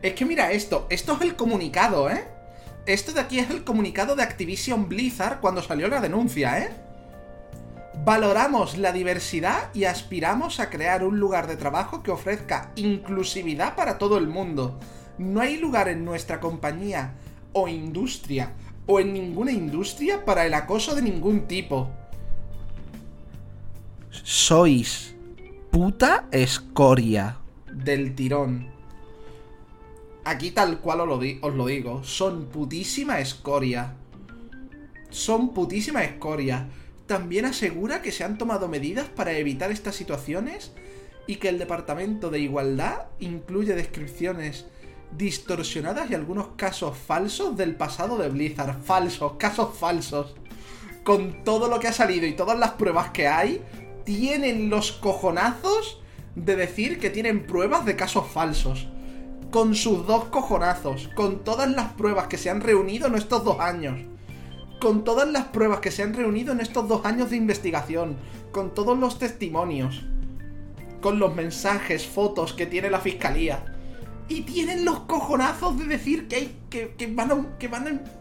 Es que mira esto, esto es el comunicado, ¿eh? Esto de aquí es el comunicado de Activision Blizzard cuando salió la denuncia, ¿eh? Valoramos la diversidad y aspiramos a crear un lugar de trabajo que ofrezca inclusividad para todo el mundo. No hay lugar en nuestra compañía o industria o en ninguna industria para el acoso de ningún tipo. Sois puta escoria del tirón. Aquí tal cual os lo, digo, son putísima escoria. Son putísima escoria. También asegura que se han tomado medidas para evitar estas situaciones y que el Departamento de Igualdad incluye descripciones distorsionadas y algunos casos falsos del pasado de Blizzard. Falsos, casos falsos. Con todo lo que ha salido y todas las pruebas que hay, tienen los cojonazos de decir que tienen pruebas de casos falsos con sus dos cojonazos, con todas las pruebas que se han reunido en estos dos años, con todas las pruebas que se han reunido en estos dos años de investigación, con todos los testimonios, con los mensajes, fotos que tiene la fiscalía. Y tienen los cojonazos de decir que, que, que van a, que van a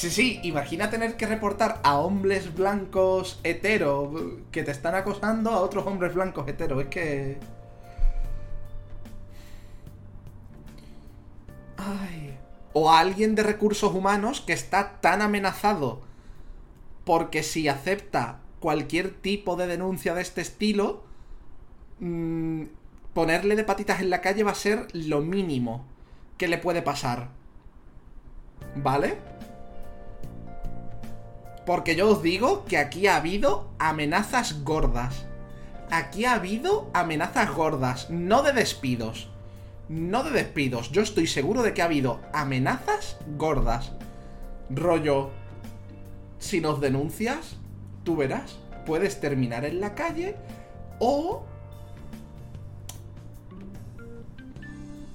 Sí, sí, imagina tener que reportar a hombres blancos hetero que te están acosando a otros hombres blancos hetero. Es que... Ay. O a alguien de recursos humanos que está tan amenazado porque si acepta cualquier tipo de denuncia de este estilo, mmm, ponerle de patitas en la calle va a ser lo mínimo que le puede pasar. ¿Vale? Porque yo os digo que aquí ha habido amenazas gordas. Aquí ha habido amenazas gordas, no de despidos. No de despidos. Yo estoy seguro de que ha habido amenazas gordas. Rollo, si nos denuncias, tú verás, puedes terminar en la calle o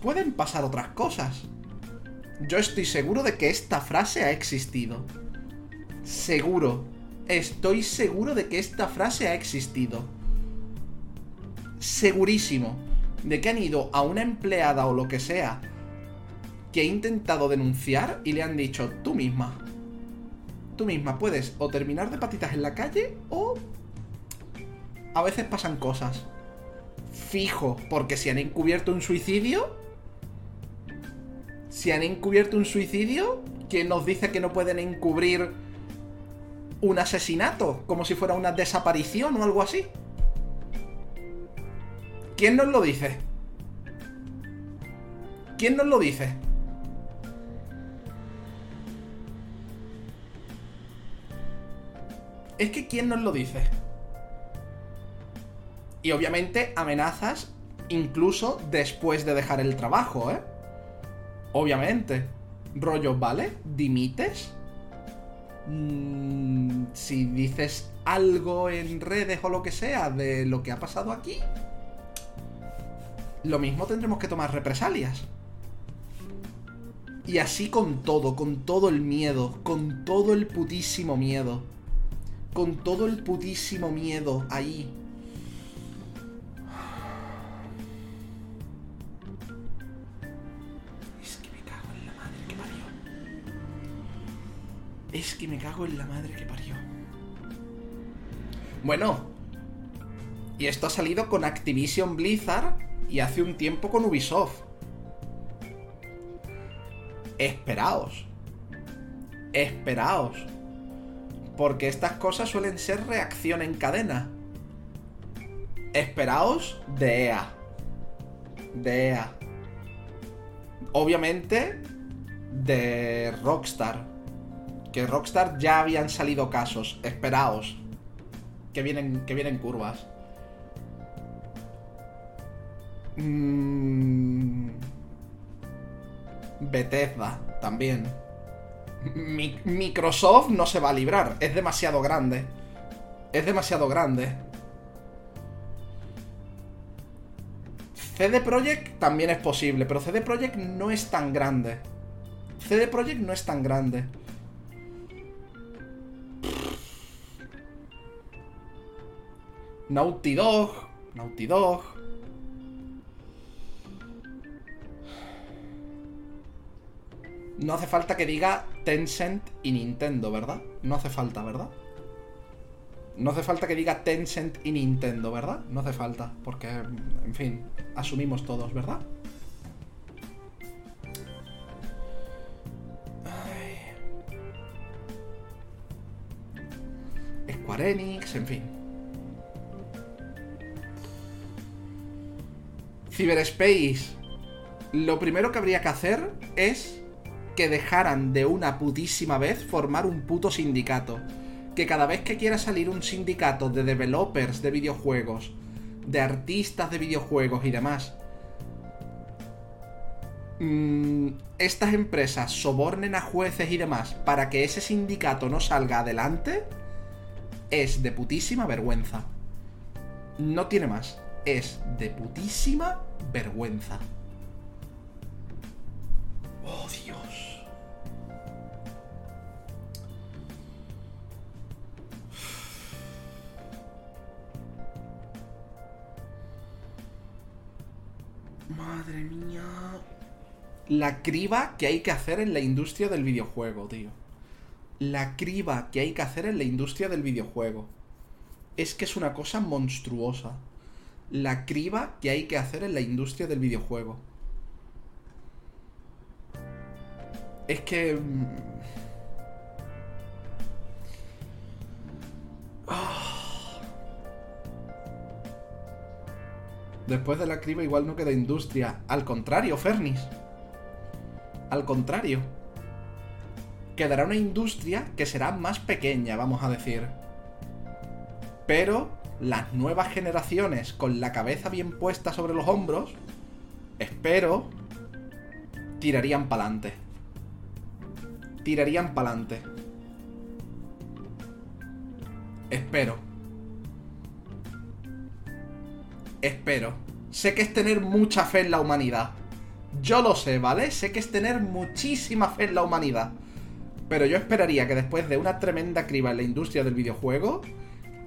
pueden pasar otras cosas. Yo estoy seguro de que esta frase ha existido. Seguro. Estoy seguro de que esta frase ha existido. Segurísimo. De que han ido a una empleada o lo que sea que ha intentado denunciar y le han dicho, tú misma. Tú misma puedes o terminar de patitas en la calle o... A veces pasan cosas. Fijo, porque si han encubierto un suicidio... Si han encubierto un suicidio, ¿quién nos dice que no pueden encubrir un asesinato? Como si fuera una desaparición o algo así. ¿Quién nos lo dice? ¿Quién nos lo dice? Es que ¿quién nos lo dice? Y obviamente amenazas incluso después de dejar el trabajo, ¿eh? Obviamente. Rollo, ¿vale? ¿Dimites? Mm, si dices algo en redes o lo que sea de lo que ha pasado aquí, lo mismo tendremos que tomar represalias. Y así con todo, con todo el miedo, con todo el putísimo miedo con todo el putísimo miedo ahí. Es que me cago en la madre que parió. Bueno. Y esto ha salido con Activision Blizzard y hace un tiempo con Ubisoft. Esperaos. Esperaos porque estas cosas suelen ser reacción en cadena. Esperaos de EA. De EA. Obviamente de Rockstar. Que Rockstar ya habían salido casos. Esperaos. Que vienen, que vienen curvas. Mm. Bethesda también. Microsoft no se va a librar. Es demasiado grande. Es demasiado grande. CD Projekt también es posible, pero CD Projekt no es tan grande. CD Projekt no es tan grande. Naughty Dog, Naughty Dog. No hace falta que diga Tencent y Nintendo, ¿verdad? No hace falta, ¿verdad? No hace falta que diga Tencent y Nintendo, ¿verdad? No hace falta, porque, en fin, asumimos todos, ¿verdad? Square Enix, en fin. Cyberspace. Lo primero que habría que hacer es que dejaran de una putísima vez formar un puto sindicato. Que cada vez que quiera salir un sindicato de developers de videojuegos, de artistas de videojuegos y demás, mm, estas empresas sobornen a jueces y demás para que ese sindicato no salga adelante, es de putísima vergüenza. No tiene más. Es de putísima vergüenza. Oh, Dios. Madre mía. La criba que hay que hacer en la industria del videojuego, tío. La criba que hay que hacer en la industria del videojuego. Es que es una cosa monstruosa. La criba que hay que hacer en la industria del videojuego. Es que... Oh. Después de la criba igual no queda industria. Al contrario, Fernis. Al contrario. Quedará una industria que será más pequeña, vamos a decir. Pero las nuevas generaciones con la cabeza bien puesta sobre los hombros, espero, tirarían pa'lante. Tirarían pa'lante. Espero. Espero. Sé que es tener mucha fe en la humanidad. Yo lo sé, ¿vale? Sé que es tener muchísima fe en la humanidad. Pero yo esperaría que después de una tremenda criba en la industria del videojuego,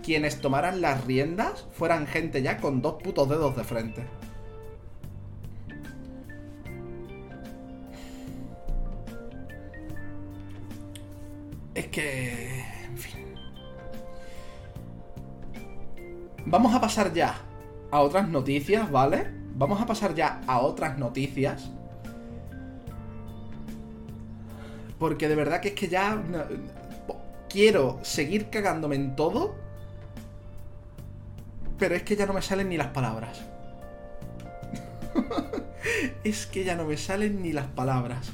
quienes tomaran las riendas fueran gente ya con dos putos dedos de frente. Es que... En fin. Vamos a pasar ya a otras noticias, ¿vale? Vamos a pasar ya a otras noticias. Porque de verdad que es que ya... Quiero seguir cagándome en todo. Pero es que ya no me salen ni las palabras. es que ya no me salen ni las palabras.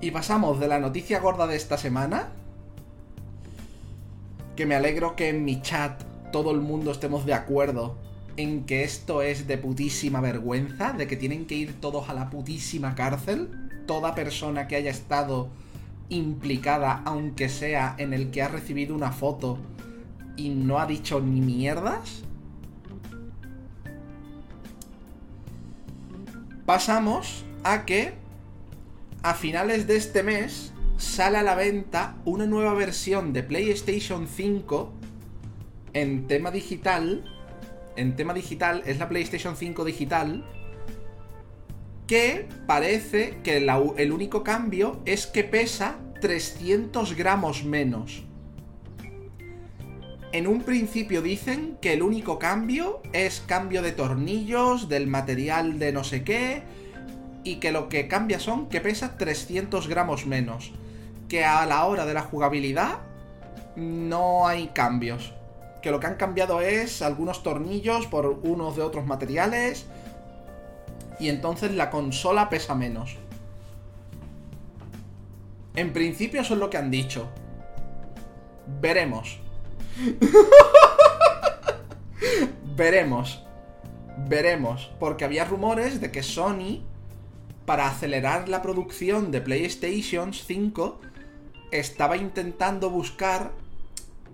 Y pasamos de la noticia gorda de esta semana. Que me alegro que en mi chat todo el mundo estemos de acuerdo en que esto es de putísima vergüenza, de que tienen que ir todos a la putísima cárcel, toda persona que haya estado implicada, aunque sea en el que ha recibido una foto y no ha dicho ni mierdas. Pasamos a que a finales de este mes sale a la venta una nueva versión de PlayStation 5 en tema digital en tema digital es la PlayStation 5 digital. Que parece que el único cambio es que pesa 300 gramos menos. En un principio dicen que el único cambio es cambio de tornillos, del material de no sé qué, y que lo que cambia son que pesa 300 gramos menos. Que a la hora de la jugabilidad no hay cambios que lo que han cambiado es algunos tornillos por unos de otros materiales y entonces la consola pesa menos. En principio eso es lo que han dicho. Veremos. Veremos. Veremos. Porque había rumores de que Sony, para acelerar la producción de PlayStation 5, estaba intentando buscar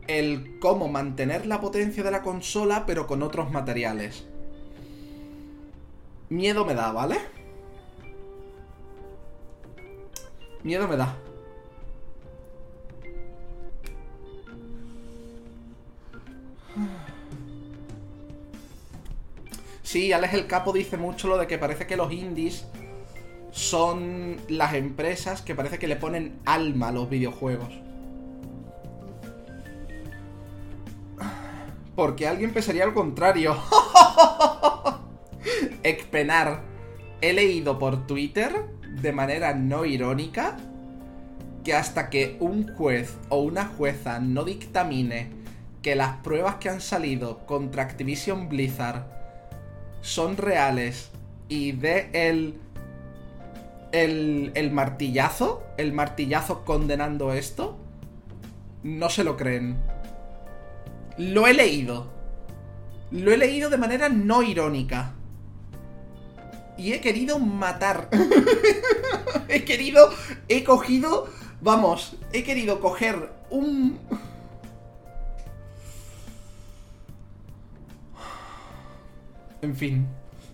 el cómo mantener la potencia de la consola pero con otros materiales. Miedo me da, ¿vale? Miedo me da. Sí, Alex el Capo dice mucho lo de que parece que los indies son las empresas que parece que le ponen alma a los videojuegos. Porque alguien pensaría al contrario. Expenar. He leído por Twitter, de manera no irónica, que hasta que un juez o una jueza no dictamine que las pruebas que han salido contra Activision Blizzard son reales y de el, el, el martillazo, el martillazo condenando esto, no se lo creen. Lo he leído. Lo he leído de manera no irónica. Y he querido matar. he querido... He cogido... Vamos, he querido coger un... En fin.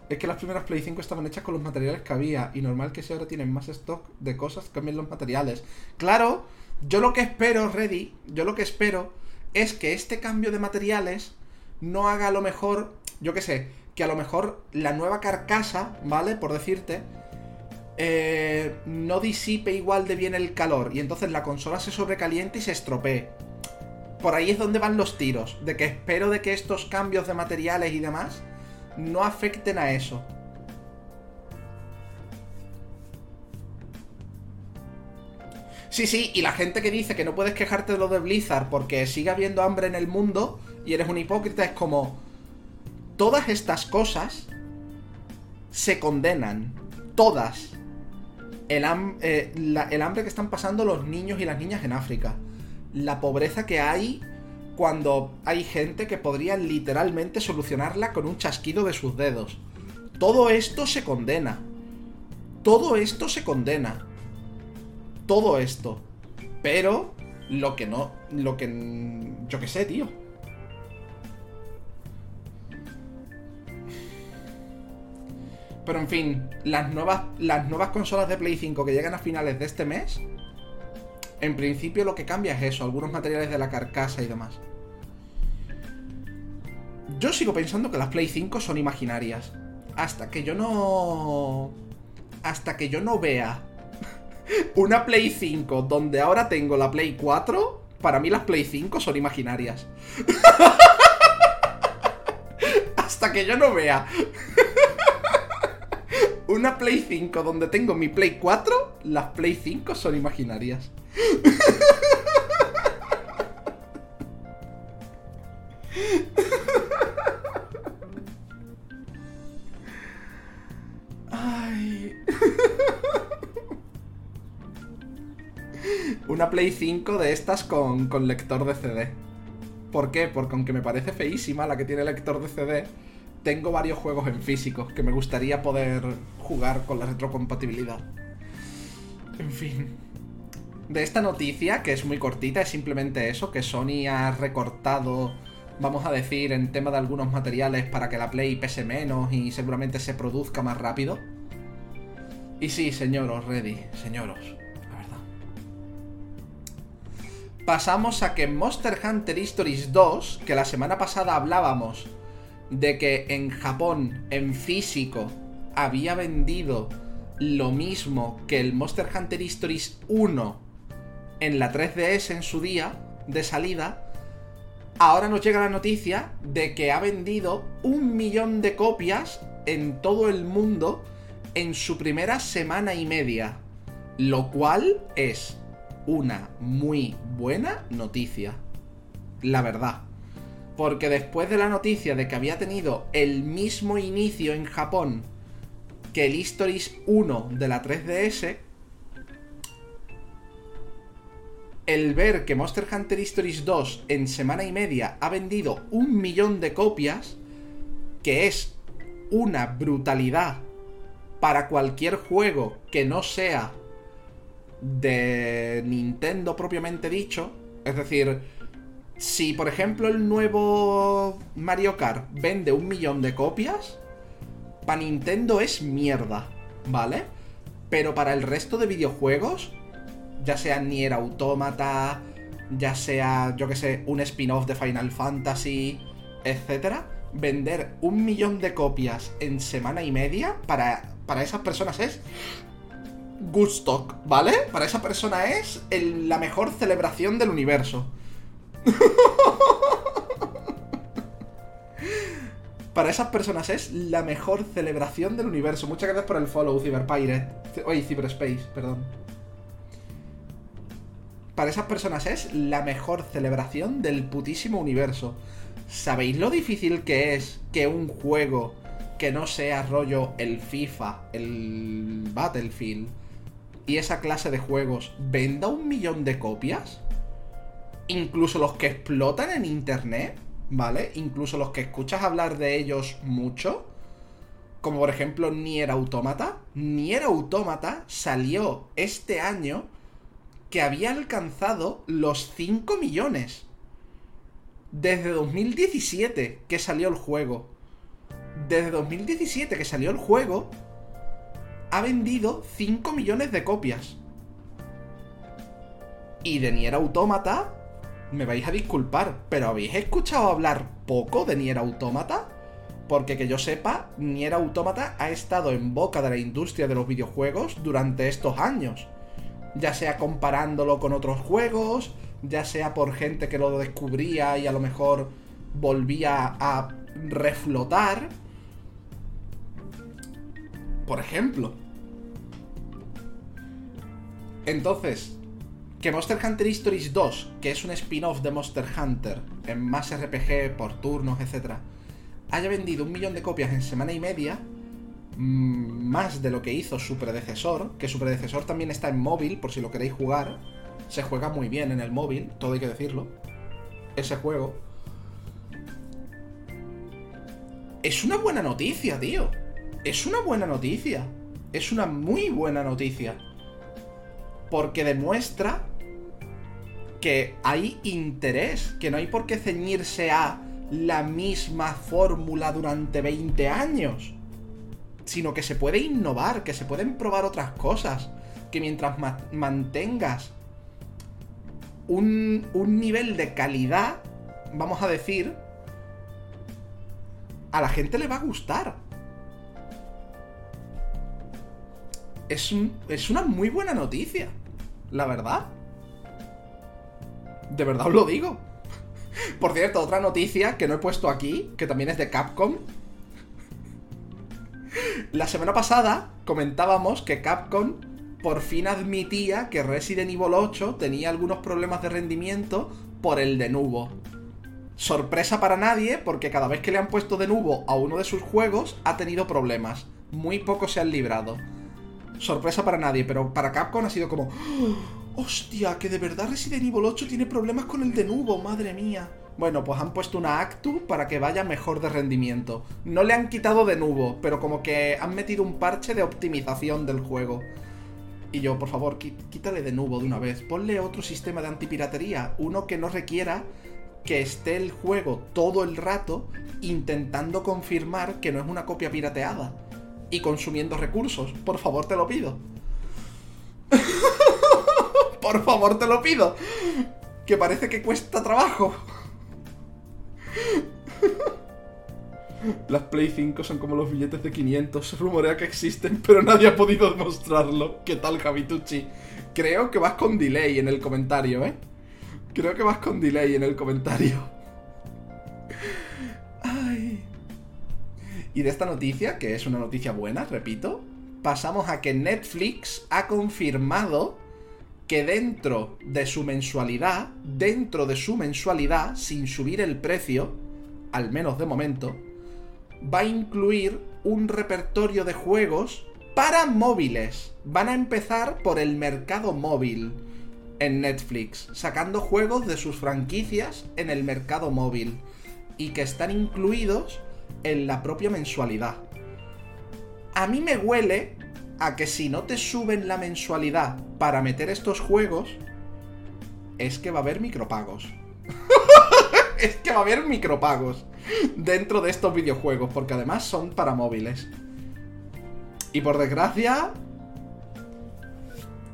Es que las primeras Play 5 estaban hechas con los materiales que había. Y normal que si ahora tienen más stock de cosas, cambien los materiales. Claro, yo lo que espero, Ready, yo lo que espero es que este cambio de materiales no haga a lo mejor, yo qué sé, que a lo mejor la nueva carcasa, ¿vale? Por decirte, eh, no disipe igual de bien el calor y entonces la consola se sobrecaliente y se estropee. Por ahí es donde van los tiros, de que espero de que estos cambios de materiales y demás no afecten a eso. Sí, sí, y la gente que dice que no puedes quejarte de lo de Blizzard porque sigue habiendo hambre en el mundo y eres un hipócrita es como... Todas estas cosas se condenan. Todas. El, eh, el hambre que están pasando los niños y las niñas en África. La pobreza que hay cuando hay gente que podría literalmente solucionarla con un chasquido de sus dedos. Todo esto se condena. Todo esto se condena todo esto. Pero lo que no, lo que yo qué sé, tío. Pero en fin, las nuevas, las nuevas consolas de Play 5 que llegan a finales de este mes, en principio lo que cambia es eso, algunos materiales de la carcasa y demás. Yo sigo pensando que las Play 5 son imaginarias. Hasta que yo no... Hasta que yo no vea una Play 5 donde ahora tengo la Play 4, para mí las Play 5 son imaginarias. Hasta que yo no vea una Play 5 donde tengo mi Play 4, las Play 5 son imaginarias. Ay. Una Play 5 de estas con, con lector de CD. ¿Por qué? Porque aunque me parece feísima la que tiene lector de CD, tengo varios juegos en físico que me gustaría poder jugar con la retrocompatibilidad. En fin. De esta noticia, que es muy cortita, es simplemente eso, que Sony ha recortado, vamos a decir, en tema de algunos materiales para que la Play pese menos y seguramente se produzca más rápido. Y sí, señoros, ready, señoros, la verdad. Pasamos a que Monster Hunter Stories 2, que la semana pasada hablábamos de que en Japón, en físico, había vendido lo mismo que el Monster Hunter Stories 1 en la 3DS en su día de salida, ahora nos llega la noticia de que ha vendido un millón de copias en todo el mundo en su primera semana y media. Lo cual es una muy buena noticia. La verdad. Porque después de la noticia de que había tenido el mismo inicio en Japón que el Histories 1 de la 3DS, el ver que Monster Hunter Stories 2 en semana y media ha vendido un millón de copias, que es una brutalidad para cualquier juego que no sea de Nintendo propiamente dicho, es decir, si, por ejemplo, el nuevo Mario Kart vende un millón de copias, para Nintendo es mierda, ¿vale? Pero para el resto de videojuegos, ya sea Nier Automata, ya sea, yo que sé, un spin-off de Final Fantasy, etc., vender un millón de copias en semana y media para, para esas personas es Stock, ¿vale? Para esa persona es la mejor celebración del universo. Para esas personas es la mejor celebración del universo. Muchas gracias por el follow, Cyberpirate. Oye, Cyberspace, perdón. Para esas personas es la mejor celebración del putísimo universo. ¿Sabéis lo difícil que es que un juego que no sea rollo el FIFA, el Battlefield y esa clase de juegos venda un millón de copias? incluso los que explotan en internet, ¿vale? Incluso los que escuchas hablar de ellos mucho, como por ejemplo Nier Automata. Nier Automata salió este año que había alcanzado los 5 millones. Desde 2017 que salió el juego. Desde 2017 que salió el juego, ha vendido 5 millones de copias. Y de Nier Automata me vais a disculpar, pero ¿habéis escuchado hablar poco de Nier Automata? Porque que yo sepa, Nier Automata ha estado en boca de la industria de los videojuegos durante estos años. Ya sea comparándolo con otros juegos, ya sea por gente que lo descubría y a lo mejor volvía a reflotar. Por ejemplo. Entonces, que Monster Hunter Stories 2, que es un spin-off de Monster Hunter, en más RPG, por turnos, etc., haya vendido un millón de copias en semana y media, más de lo que hizo su predecesor, que su predecesor también está en móvil, por si lo queréis jugar, se juega muy bien en el móvil, todo hay que decirlo, ese juego. Es una buena noticia, tío. Es una buena noticia. Es una muy buena noticia. Porque demuestra que hay interés, que no hay por qué ceñirse a la misma fórmula durante 20 años. Sino que se puede innovar, que se pueden probar otras cosas, que mientras mantengas un, nivel de calidad, vamos a decir, a la gente le va a gustar. Es, es una muy buena noticia, la verdad. De verdad os lo digo. Por cierto, otra noticia que no he puesto aquí, que también es de Capcom. La semana pasada comentábamos que Capcom por fin admitía que Resident Evil 8 tenía algunos problemas de rendimiento por el de nubo. Sorpresa para nadie, porque cada vez que le han puesto de nubo a uno de sus juegos ha tenido problemas. Muy pocos se han librado. Sorpresa para nadie, pero para Capcom ha sido como... ¡Hostia! Que de verdad Resident Evil 8 tiene problemas con el de nubo, madre mía. Bueno, pues han puesto una Actu para que vaya mejor de rendimiento. No le han quitado de nubo, pero como que han metido un parche de optimización del juego. Y yo, por favor, quítale de nubo de una vez. Ponle otro sistema de antipiratería. Uno que no requiera que esté el juego todo el rato intentando confirmar que no es una copia pirateada. Y consumiendo recursos. Por favor, te lo pido. por favor, te lo pido. Que parece que cuesta trabajo. Las Play 5 son como los billetes de 500. Se rumorea que existen, pero nadie ha podido demostrarlo. ¿Qué tal, Javitucci? Creo que vas con delay en el comentario, ¿eh? Creo que vas con delay en el comentario. Ay. Y de esta noticia, que es una noticia buena, repito, pasamos a que Netflix ha confirmado que dentro de su mensualidad, dentro de su mensualidad, sin subir el precio, al menos de momento, va a incluir un repertorio de juegos para móviles. Van a empezar por el mercado móvil en Netflix, sacando juegos de sus franquicias en el mercado móvil y que están incluidos en la propia mensualidad. A mí me huele a que si no te suben la mensualidad para meter estos juegos, es que va a haber micropagos. es que va a haber micropagos dentro de estos videojuegos, porque además son para móviles. Y por desgracia,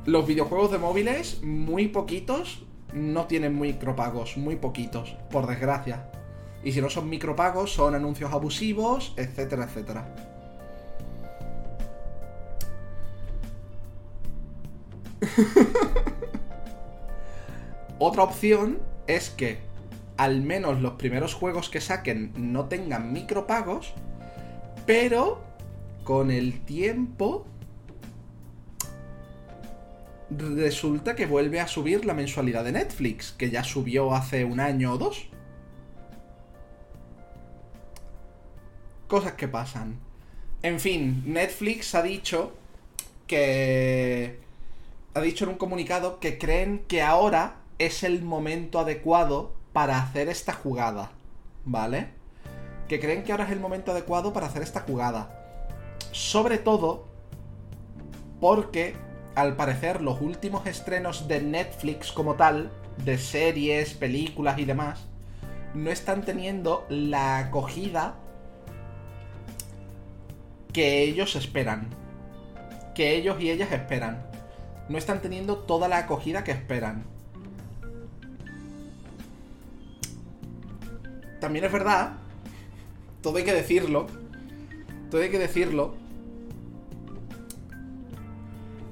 los videojuegos de móviles, muy poquitos, no tienen micropagos, muy poquitos, por desgracia. Y si no son micropagos, son anuncios abusivos, etcétera, etcétera. Otra opción es que al menos los primeros juegos que saquen no tengan micropagos, pero con el tiempo resulta que vuelve a subir la mensualidad de Netflix, que ya subió hace un año o dos. Cosas que pasan. En fin, Netflix ha dicho que ha dicho en un comunicado que creen que ahora es el momento adecuado para hacer esta jugada. ¿Vale? Que creen que ahora es el momento adecuado para hacer esta jugada. Sobre todo porque, al parecer, los últimos estrenos de Netflix como tal, de series, películas y demás, no están teniendo la acogida que ellos esperan. Que ellos y ellas esperan no están teniendo toda la acogida que esperan. También es verdad, todo hay que decirlo, todo hay que decirlo,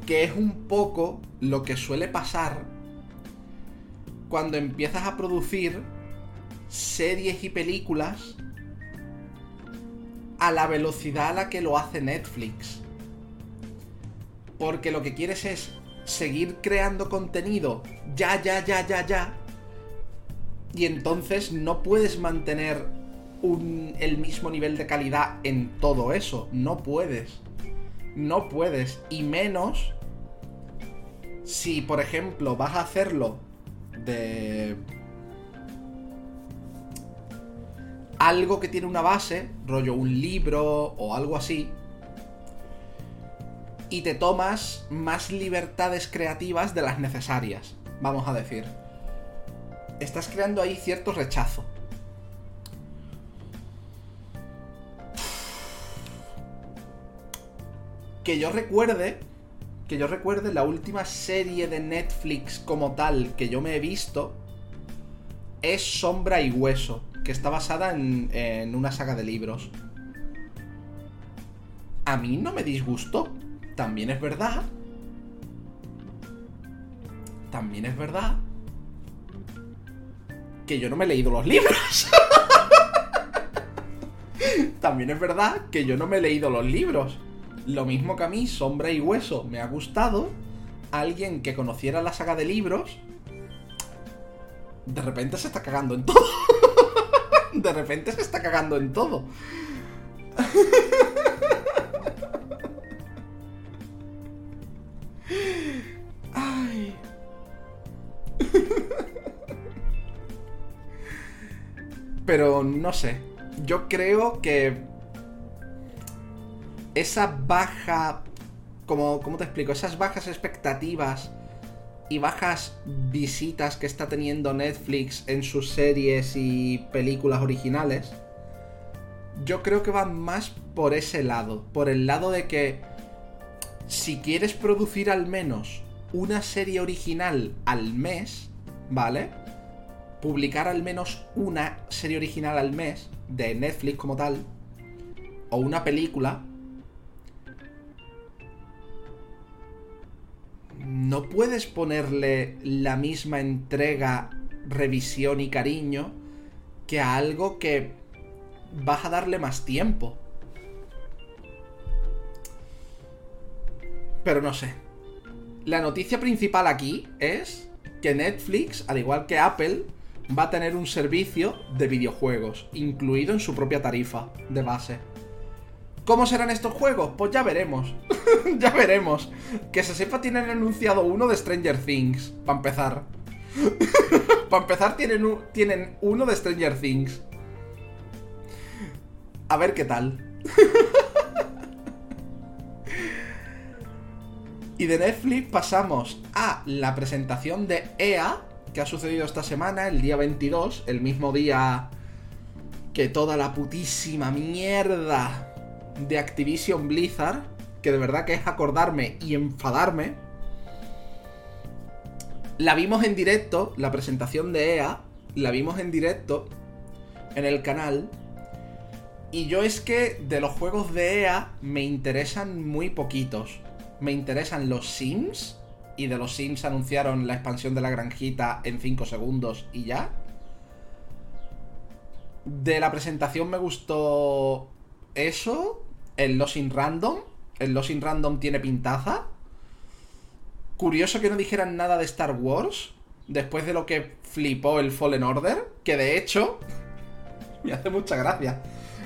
que es un poco lo que suele pasar cuando empiezas a producir series y películas a la velocidad a la que lo hace Netflix. Porque lo que quieres es seguir creando contenido ya, ya, ya, ya, ya. Y entonces no puedes mantener el mismo nivel de calidad en todo eso. No puedes. No puedes. Y menos si, por ejemplo, vas a hacerlo de algo que tiene una base, rollo un libro o algo así, y te tomas más libertades creativas de las necesarias, vamos a decir. Estás creando ahí cierto rechazo. que yo recuerde, que yo recuerde la última serie de Netflix como tal que yo me he visto es Sombra y Hueso, que está basada en, una saga de libros. A mí no me disgustó. También es verdad. También es verdad que yo no me he leído los libros. También es verdad que yo no me he leído los libros. Lo mismo que a mí, Sombra y Hueso, me ha gustado. Alguien que conociera la saga de libros, de repente se está cagando en todo. de repente se está cagando en todo. Ay. Pero no sé. Yo creo que esa baja... Como, ¿Cómo te explico? Esas bajas expectativas y bajas visitas que está teniendo Netflix en sus series y películas originales, yo creo que van más por ese lado. Por el lado de que si quieres producir al menos una serie original al mes, ¿vale? Publicar al menos una serie original al mes de Netflix como tal, o una película, no puedes ponerle la misma entrega, revisión y cariño que a algo que vas a darle más tiempo. Pero no sé. La noticia principal aquí es que Netflix, al igual que Apple, va a tener un servicio de videojuegos, incluido en su propia tarifa de base. ¿Cómo serán estos juegos? Pues ya veremos. ya veremos. Que se sepa, tienen anunciado uno de Stranger Things, para empezar. para empezar, tienen, tienen uno de Stranger Things. A ver qué tal. y de Netflix pasamos a la presentación de EA, que ha sucedido esta semana, el día 22, el mismo día que toda la putísima mierda de Activision Blizzard, que de verdad que es acordarme y enfadarme. La vimos en directo, la presentación de EA, la vimos en directo en el canal. Y yo es que de los juegos de EA me interesan muy poquitos. Me interesan los Sims. Y de los Sims anunciaron la expansión de la granjita en 5 segundos y ya. De la presentación me gustó eso el Losing Random. El Losing Random tiene pintaza. Curioso que no dijeran nada de Star Wars. Después de lo que flipó el Fallen Order. Que de hecho. Me hace mucha gracia.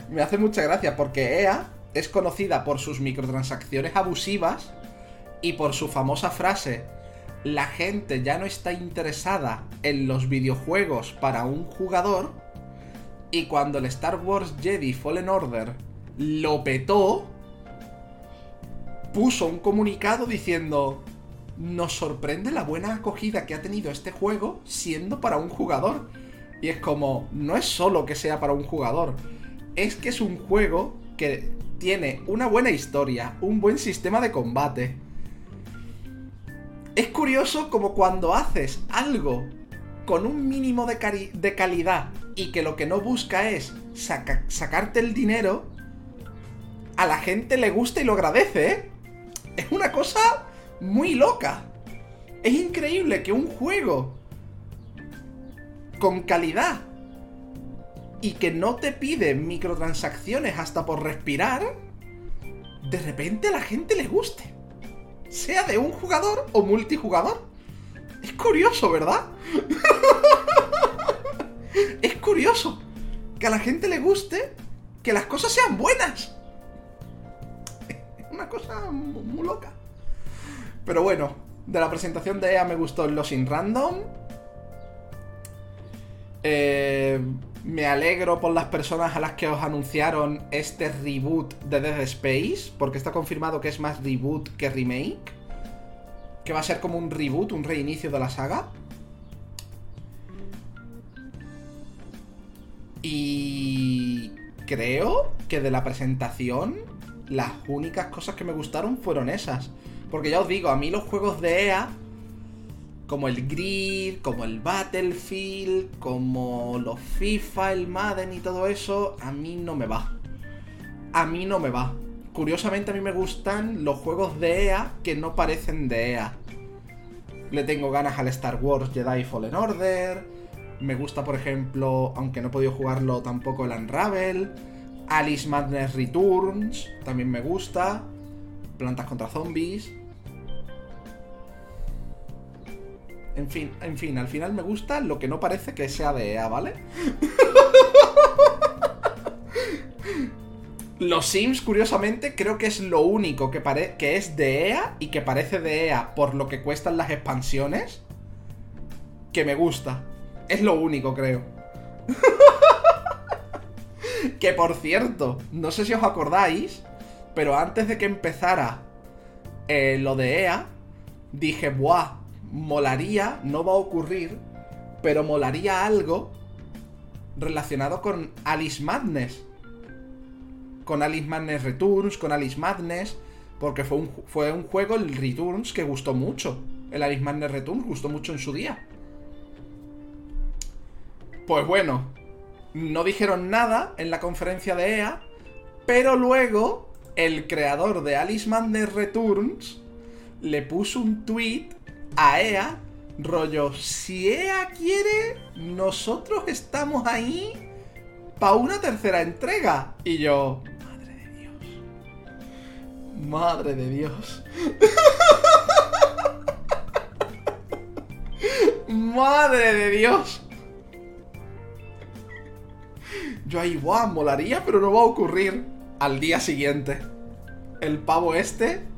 Me hace mucha gracia porque EA es conocida por sus microtransacciones abusivas y por su famosa frase, la gente ya no está interesada en los videojuegos para un jugador, y cuando el Star Wars Jedi Fallen Order lo petó, puso un comunicado diciendo, nos sorprende la buena acogida que ha tenido este juego siendo para un jugador. Y es como, no es solo que sea para un jugador, es que es un juego que tiene una buena historia, un buen sistema de combate. Es curioso como cuando haces algo con un mínimo de, calidad y que lo que no busca es sacarte el dinero, a la gente le gusta y lo agradece, ¿eh? Es una cosa muy loca. Es increíble que un juego con calidad y que no te pide microtransacciones hasta por respirar, de repente a la gente le guste. Sea de un jugador o multijugador. Es curioso, ¿verdad? es curioso que a la gente le guste que las cosas sean buenas cosa muy, loca. Pero bueno, de la presentación de EA me gustó el Lost in Random. Eh, me alegro por las personas a las que os anunciaron este reboot de Dead Space, porque está confirmado que es más reboot que remake. Que va a ser como un reboot, un reinicio de la saga. Y creo que de la presentación las únicas cosas que me gustaron fueron esas. Porque ya os digo, a mí los juegos de EA, como el Grid, como el Battlefield, como los FIFA, el Madden y todo eso, a mí no me va. A mí no me va. Curiosamente a mí me gustan los juegos de EA que no parecen de EA. Le tengo ganas al Star Wars Jedi Fallen Order. Me gusta, por ejemplo, aunque no he podido jugarlo tampoco, el Unravel. Alice Madness Returns, también me gusta. Plantas contra zombies. En fin, en fin, al final me gusta lo que no parece que sea de EA, ¿vale? Los Sims, curiosamente, creo que es lo único que, que es de EA y que parece de EA por lo que cuestan las expansiones. Que me gusta. Es lo único, creo. que por cierto, no sé si os acordáis, pero antes de que empezara eh, lo de EA, dije, buah, molaría, no va a ocurrir, pero molaría algo relacionado con Alice Madness. Con Alice Madness Returns, con Alice Madness, porque fue un, fue un juego, el Returns, que gustó mucho. El Alice Madness Returns gustó mucho en su día. Pues bueno, no dijeron nada en la conferencia de EA, pero luego el creador de Alice Madness Returns le puso un tweet a EA, rollo, si EA quiere, nosotros estamos ahí para una tercera entrega. Y yo, madre de Dios. Madre de Dios. madre de Dios. Yo ahí, guau, molaría, pero no va a ocurrir al día siguiente. El pavo este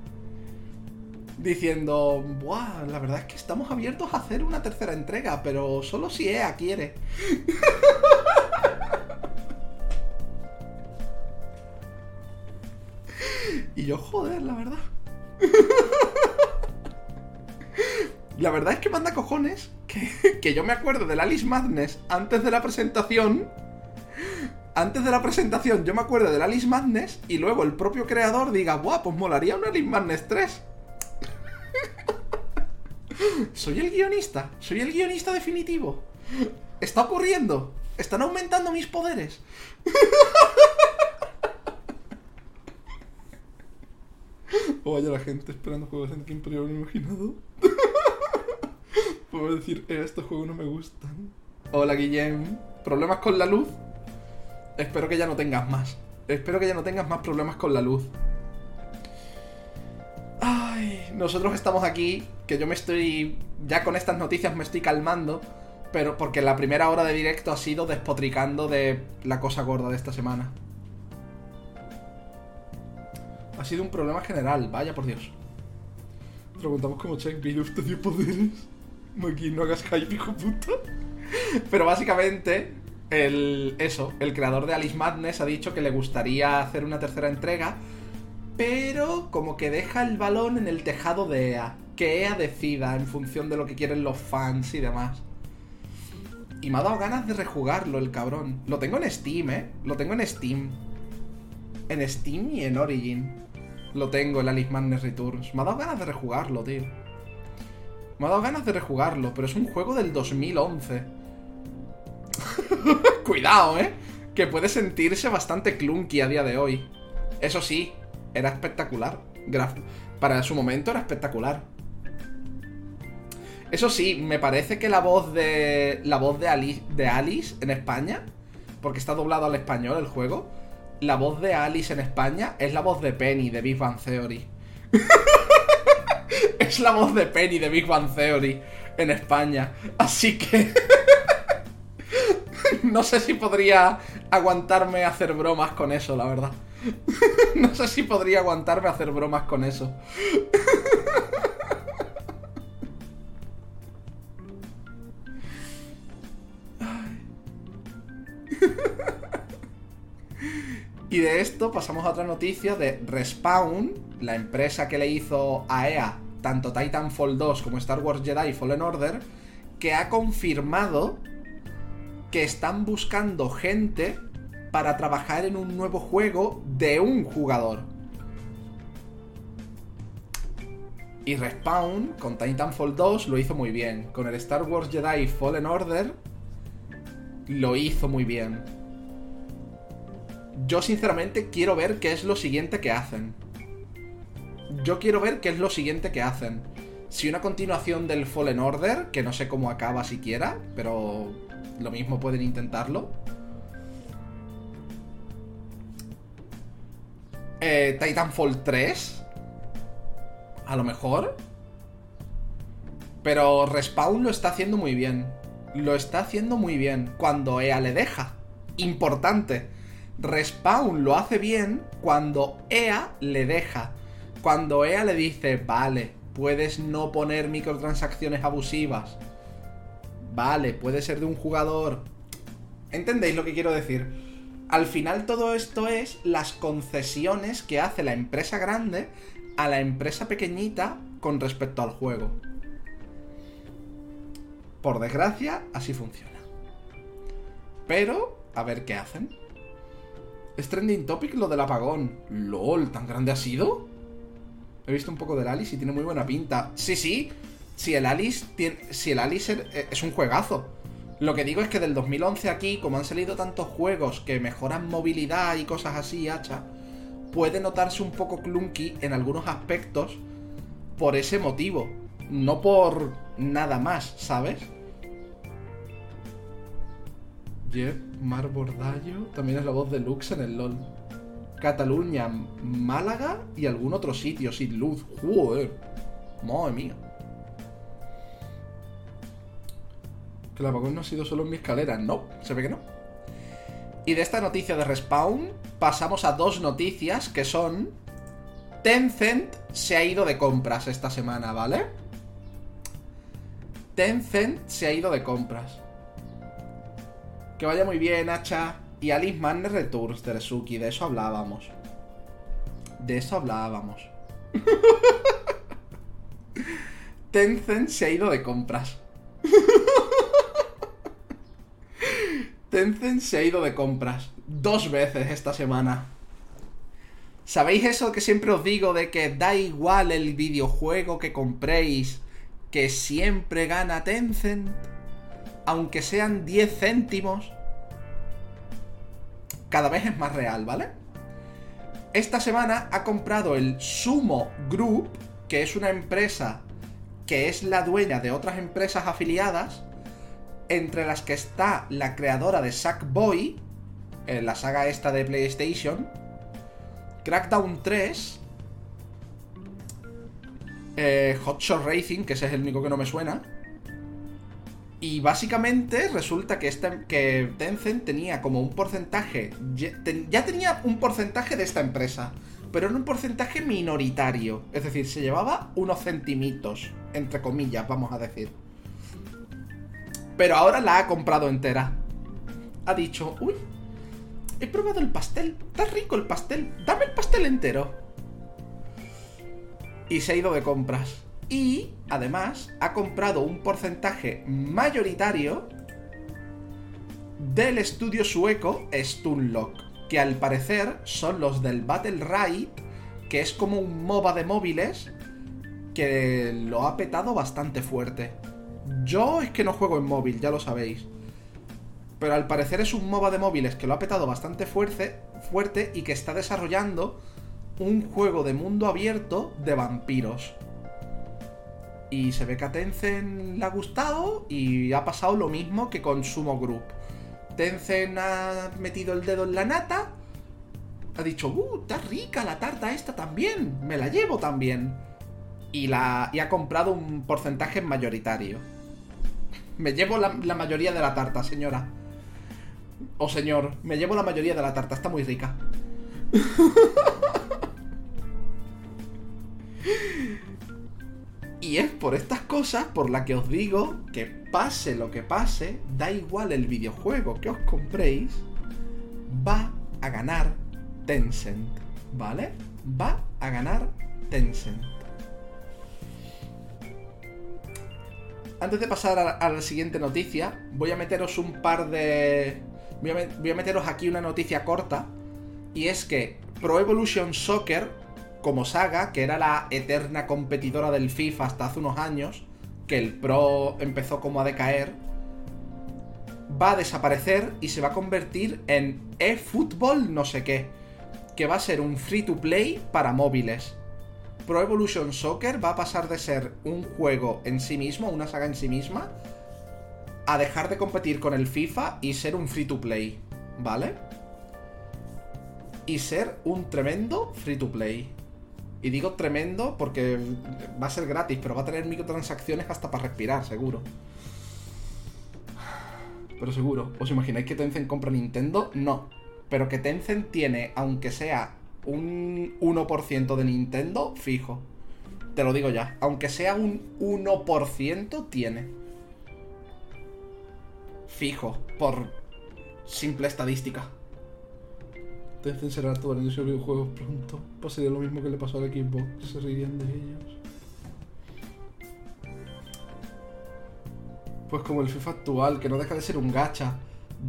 diciendo, Buah, la verdad es que estamos abiertos a hacer una tercera entrega, pero solo si EA quiere. y yo, joder, la verdad. la verdad es que manda cojones que, que yo me acuerdo del Alice Madness antes de la presentación antes de la presentación yo me acuerdo del Alice Madness y luego el propio creador diga, ¡buah! Pues molaría un Alice Madness 3. Soy el guionista, soy el guionista definitivo. Está ocurriendo, están aumentando mis poderes. o vaya la gente esperando juegos en tiempo yo imaginado. Puedo decir, eh, estos juegos no me gustan. Hola Guillem, ¿problemas con la luz? Espero que ya no tengas más. Espero que ya no tengas más problemas con la luz. Ay, nosotros estamos aquí, que yo me estoy... Ya con estas noticias me estoy calmando, pero porque la primera hora de directo ha sido despotricando de la cosa gorda de esta semana. Ha sido un problema general, vaya por Dios. Preguntamos cómo Check video usted dio poderes. Aquí no hagas hype, hijo puta. Pero básicamente, el, eso, el creador de Alice Madness ha dicho que le gustaría hacer una tercera entrega, pero como que deja el balón en el tejado de EA. Que EA decida en función de lo que quieren los fans y demás. Y me ha dado ganas de rejugarlo, el cabrón. Lo tengo en Steam, ¿eh? Lo tengo en Steam. En Steam y en Origin. Lo tengo, el Alice Madness Returns. Me ha dado ganas de rejugarlo, tío. Me ha dado ganas de rejugarlo, pero es un juego del 2011. Cuidado, ¿eh? Que puede sentirse bastante clunky a día de hoy. Eso sí, era espectacular. Para su momento era espectacular. Eso sí, me parece que la voz de. La voz de Alice, de Alice en España. Porque está doblado al español el juego. La voz de Alice en España es la voz de Penny de Big Bang Theory. es la voz de Penny de Big Bang Theory en España. Así que. no sé si podría aguantarme a hacer bromas con eso, la verdad. no sé si podría aguantarme a hacer bromas con eso. Y de esto pasamos a otra noticia de Respawn, la empresa que le hizo a EA tanto Titanfall 2 como Star Wars Jedi Fallen Order, que ha confirmado que están buscando gente para trabajar en un nuevo juego de un jugador. Y Respawn con Titanfall 2 lo hizo muy bien. Con el Star Wars Jedi Fallen Order lo hizo muy bien. Yo sinceramente quiero ver qué es lo siguiente que hacen. Yo quiero ver qué es lo siguiente que hacen. Si una continuación del Fallen Order, que no sé cómo acaba siquiera, pero lo mismo pueden intentarlo Eh, Titanfall 3. A lo mejor. Pero Respawn lo está haciendo muy bien. Lo está haciendo muy bien. Cuando EA le deja. Importante. Respawn lo hace bien cuando EA le deja. Cuando EA le dice, vale, puedes no poner microtransacciones abusivas. Vale, puede ser de un jugador. ¿Entendéis lo que quiero decir? Al final todo esto es las concesiones que hace la empresa grande a la empresa pequeñita con respecto al juego. Por desgracia, así funciona. Pero, a ver qué hacen. Es trending topic lo del apagón. LOL, ¿tan grande ha sido? He visto un poco del Alice y tiene muy buena pinta. Sí, sí. Si el Alice, tiene, si el Alice es un juegazo. Lo que digo es que del 2011 aquí, como han salido tantos juegos que mejoran movilidad y cosas así, hacha, puede notarse un poco clunky en algunos aspectos por ese motivo. No por nada más, ¿sabes? Jeff Mar Bordallo también es la voz de Lux en el LOL. Cataluña, Málaga y algún otro sitio sin luz. Joder. Madre mía. El apagón no ha sido solo en mi escalera. No, se ve que no. Y de esta noticia de Respawn pasamos a dos noticias que son... Tencent se ha ido de compras esta semana, ¿vale? Tencent se ha ido de compras. Que vaya muy bien, Hacha. Y Alice Manner Returns, Teresuki, de eso hablábamos. De eso hablábamos. Tencent se ha ido de compras. Tencent se ha ido de compras. Dos veces esta semana. ¿Sabéis eso que siempre os digo de que da igual el videojuego que compréis, que siempre gana Tencent? Aunque sean 10 céntimos. Cada vez es más real, ¿vale? Esta semana ha comprado el Sumo Group, que es una empresa que es la dueña de otras empresas afiliadas, entre las que está la creadora de Sackboy, en la saga esta de PlayStation, Crackdown 3, eh, Hot Racing, que ese es el único que no me suena. Y básicamente resulta que, este, que Tencent tenía como un porcentaje, ya tenía un porcentaje de esta empresa, pero en un porcentaje minoritario. Es decir, se llevaba unos centimitos, entre comillas, vamos a decir. Pero ahora la ha comprado entera. Ha dicho, uy, he probado el pastel, está rico el pastel, dame el pastel entero. Y se ha ido de compras. Y, además, ha comprado un porcentaje mayoritario del estudio sueco Stunlock, que al parecer son los del Battle Ride, que es como un MOBA de móviles que lo ha petado bastante fuerte. Yo es que no juego en móvil, ya lo sabéis. Pero al parecer es un MOBA de móviles que lo ha petado bastante fuerte, fuerte y que está desarrollando un juego de mundo abierto de vampiros. Y se ve que a Tencent le ha gustado y ha pasado lo mismo que con Sumo Group. Tencent ha metido el dedo en la nata, ha dicho, ¡uh! Está rica la tarta esta también, me la llevo también. Y, la, y ha comprado un porcentaje mayoritario. Me llevo la, mayoría de la tarta, señora. O señor, me llevo la mayoría de la tarta, está muy rica. y es por estas cosas por las que os digo que pase lo que pase, da igual el videojuego que os compréis, va a ganar Tencent, ¿vale? Va a ganar Tencent. Antes de pasar a, la siguiente noticia, voy a meteros un par de... Voy a, meteros aquí una noticia corta. Y es que Pro Evolution Soccer como Saga, que era la eterna competidora del FIFA hasta hace unos años, que el Pro empezó como a decaer, va a desaparecer y se va a convertir en eFootball no sé qué, que va a ser un free to play para móviles. Pro Evolution Soccer va a pasar de ser un juego en sí mismo, una saga en sí misma, a dejar de competir con el FIFA y ser un free to play, ¿vale? Y ser un tremendo free to play. Y digo tremendo porque va a ser gratis, pero va a tener microtransacciones hasta para respirar, seguro. Pero seguro. ¿Os imagináis que Tencent compra Nintendo? No. Pero que Tencent tiene, aunque sea un 1% de Nintendo, fijo. Te lo digo ya. Aunque sea un 1%, tiene. Fijo. Por simple estadística. Tencent será actuar en esos videojuegos pronto. Pasaría lo mismo que le pasó al Xbox. Se reirían de ellos. Pues como el FIFA actual, que no deja de ser un gacha.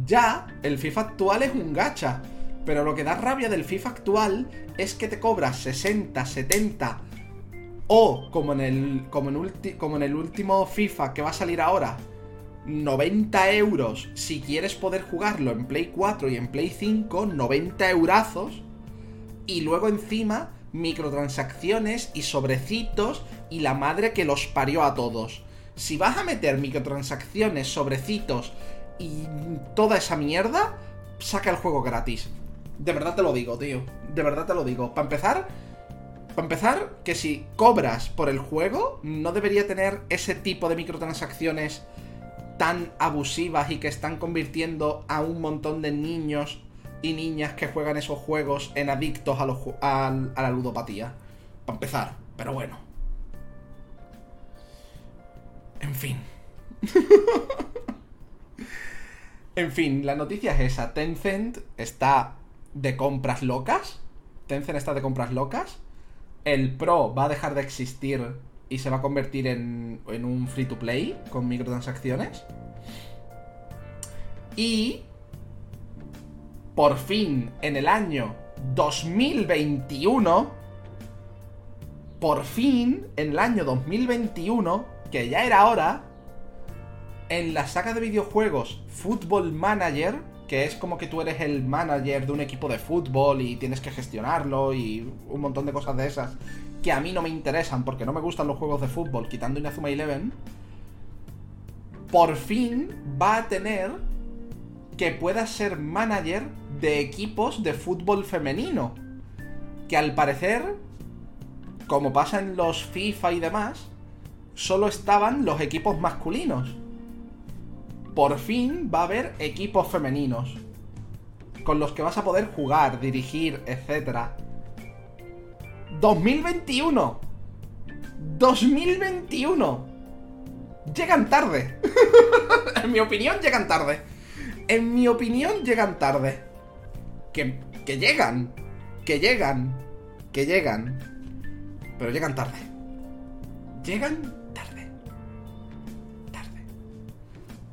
Ya, el FIFA actual es un gacha. Pero lo que da rabia del FIFA actual es que te cobras 60, 70 o como en el, como en, el último FIFA que va a salir ahora, 90 euros si quieres poder jugarlo en Play 4 y en Play 5, 90 eurazos. Y luego encima microtransacciones y sobrecitos y la madre que los parió a todos. Si vas a meter microtransacciones, sobrecitos y toda esa mierda, saca el juego gratis. De verdad te lo digo, tío. De verdad te lo digo. Para empezar, para empezar, que si cobras por el juego, no debería tener ese tipo de microtransacciones tan abusivas y que están convirtiendo a un montón de niños y niñas que juegan esos juegos en adictos a, los, a, a la ludopatía. Para empezar, pero bueno. En fin. en fin, la noticia es esa. Tencent está de compras locas. Tencent está de compras locas. El Pro va a dejar de existir y se va a convertir en, en un free to play con microtransacciones. Y por fin en el año 2021, por fin en el año 2021, que ya era hora, en la saga de videojuegos Football Manager, que es como que tú eres el manager de un equipo de fútbol y tienes que gestionarlo y un montón de cosas de esas que a mí no me interesan porque no me gustan los juegos de fútbol, quitando Inazuma Eleven, por fin va a tener que pueda ser manager de equipos de fútbol femenino. Que al parecer, como pasa en los FIFA y demás, solo estaban los equipos masculinos por fin va a haber equipos femeninos. Con los que vas a poder jugar, dirigir, etc. 2021. 2021. Llegan tarde. en mi opinión, llegan tarde. En mi opinión, llegan tarde. Que, que llegan. Que llegan. Que llegan. Pero llegan tarde. Llegan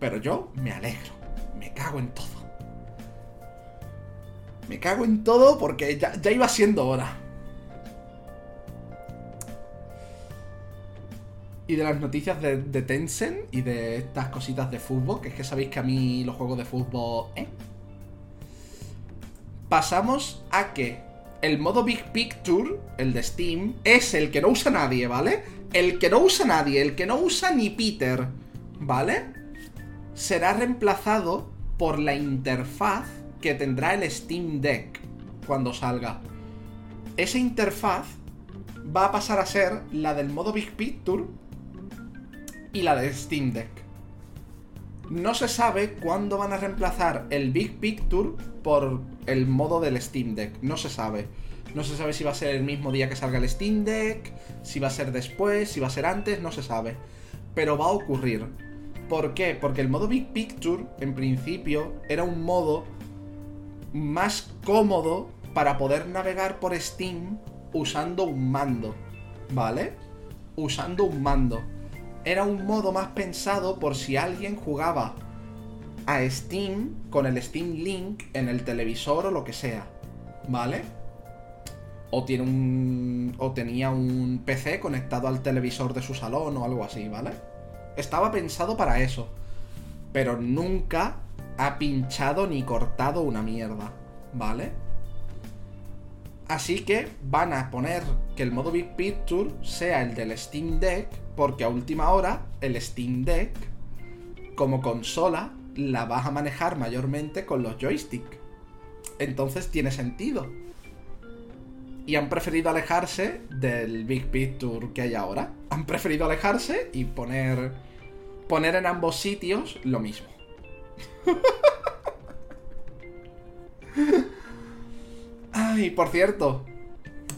Pero yo me alegro. Me cago en todo. Me cago en todo porque ya, iba siendo hora. Y de las noticias de, Tencent y de estas cositas de fútbol, que es que sabéis que a mí los juegos de fútbol... ¿eh? Pasamos a que el modo Big Picture, el de Steam, es el que no usa nadie, ¿vale? El que no usa nadie, el que no usa ni Peter, ¿vale? Será reemplazado por la interfaz que tendrá el Steam Deck cuando salga. Esa interfaz va a pasar a ser la del modo Big Picture y la del Steam Deck. No se sabe cuándo van a reemplazar el Big Picture por el modo del Steam Deck. No se sabe. No se sabe si va a ser el mismo día que salga el Steam Deck, si va a ser después, si va a ser antes, no se sabe. Pero va a ocurrir. ¿Por qué? Porque el modo Big Picture, en principio, era un modo más cómodo para poder navegar por Steam usando un mando. ¿Vale? Usando un mando. Era un modo más pensado por si alguien jugaba a Steam con el Steam Link en el televisor o lo que sea. ¿Vale? O tiene un. o tenía un PC conectado al televisor de su salón o algo así, ¿vale? Estaba pensado para eso. Pero nunca ha pinchado ni cortado una mierda, ¿vale? Así que van a poner que el modo Big Picture sea el del Steam Deck, porque a última hora el Steam Deck, como consola, la vas a manejar mayormente con los joysticks. Entonces tiene sentido. Y han preferido alejarse del Big Picture que hay ahora. Han preferido alejarse y poner, poner en ambos sitios lo mismo. Ay, por cierto,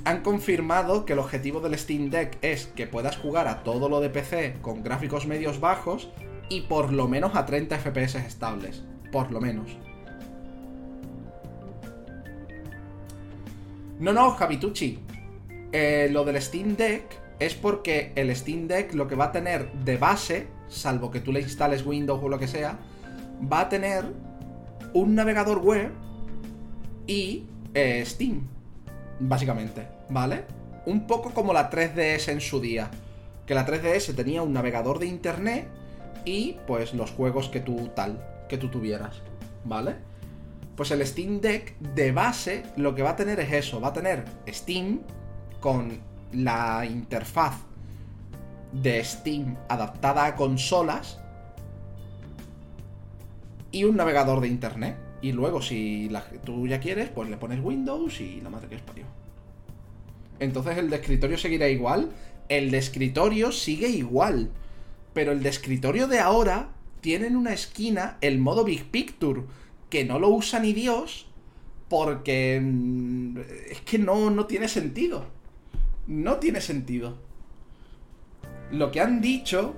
han confirmado que el objetivo del Steam Deck es que puedas jugar a todo lo de PC con gráficos medios bajos y por lo menos a 30 FPS estables. Por lo menos. No, no, Javitucci. Eh, lo del Steam Deck es porque el Steam Deck lo que va a tener de base, salvo que tú le instales Windows o lo que sea, va a tener un navegador web y eh, Steam, básicamente, ¿vale? Un poco como la 3DS en su día, que la 3DS tenía un navegador de internet y pues los juegos que tú tal, que tú tuvieras, ¿vale? Pues el Steam Deck de base lo que va a tener es eso, va a tener Steam con la interfaz de Steam adaptada a consolas y un navegador de internet. Y luego, si tú ya quieres, pues le pones Windows y la madre que es parió. Entonces el de escritorio seguirá igual. El escritorio sigue igual. Pero el de escritorio de ahora tiene en una esquina el modo Big Picture. Que no lo usa ni Dios. Porque mm, es que no, no tiene sentido. No tiene sentido. Lo que han dicho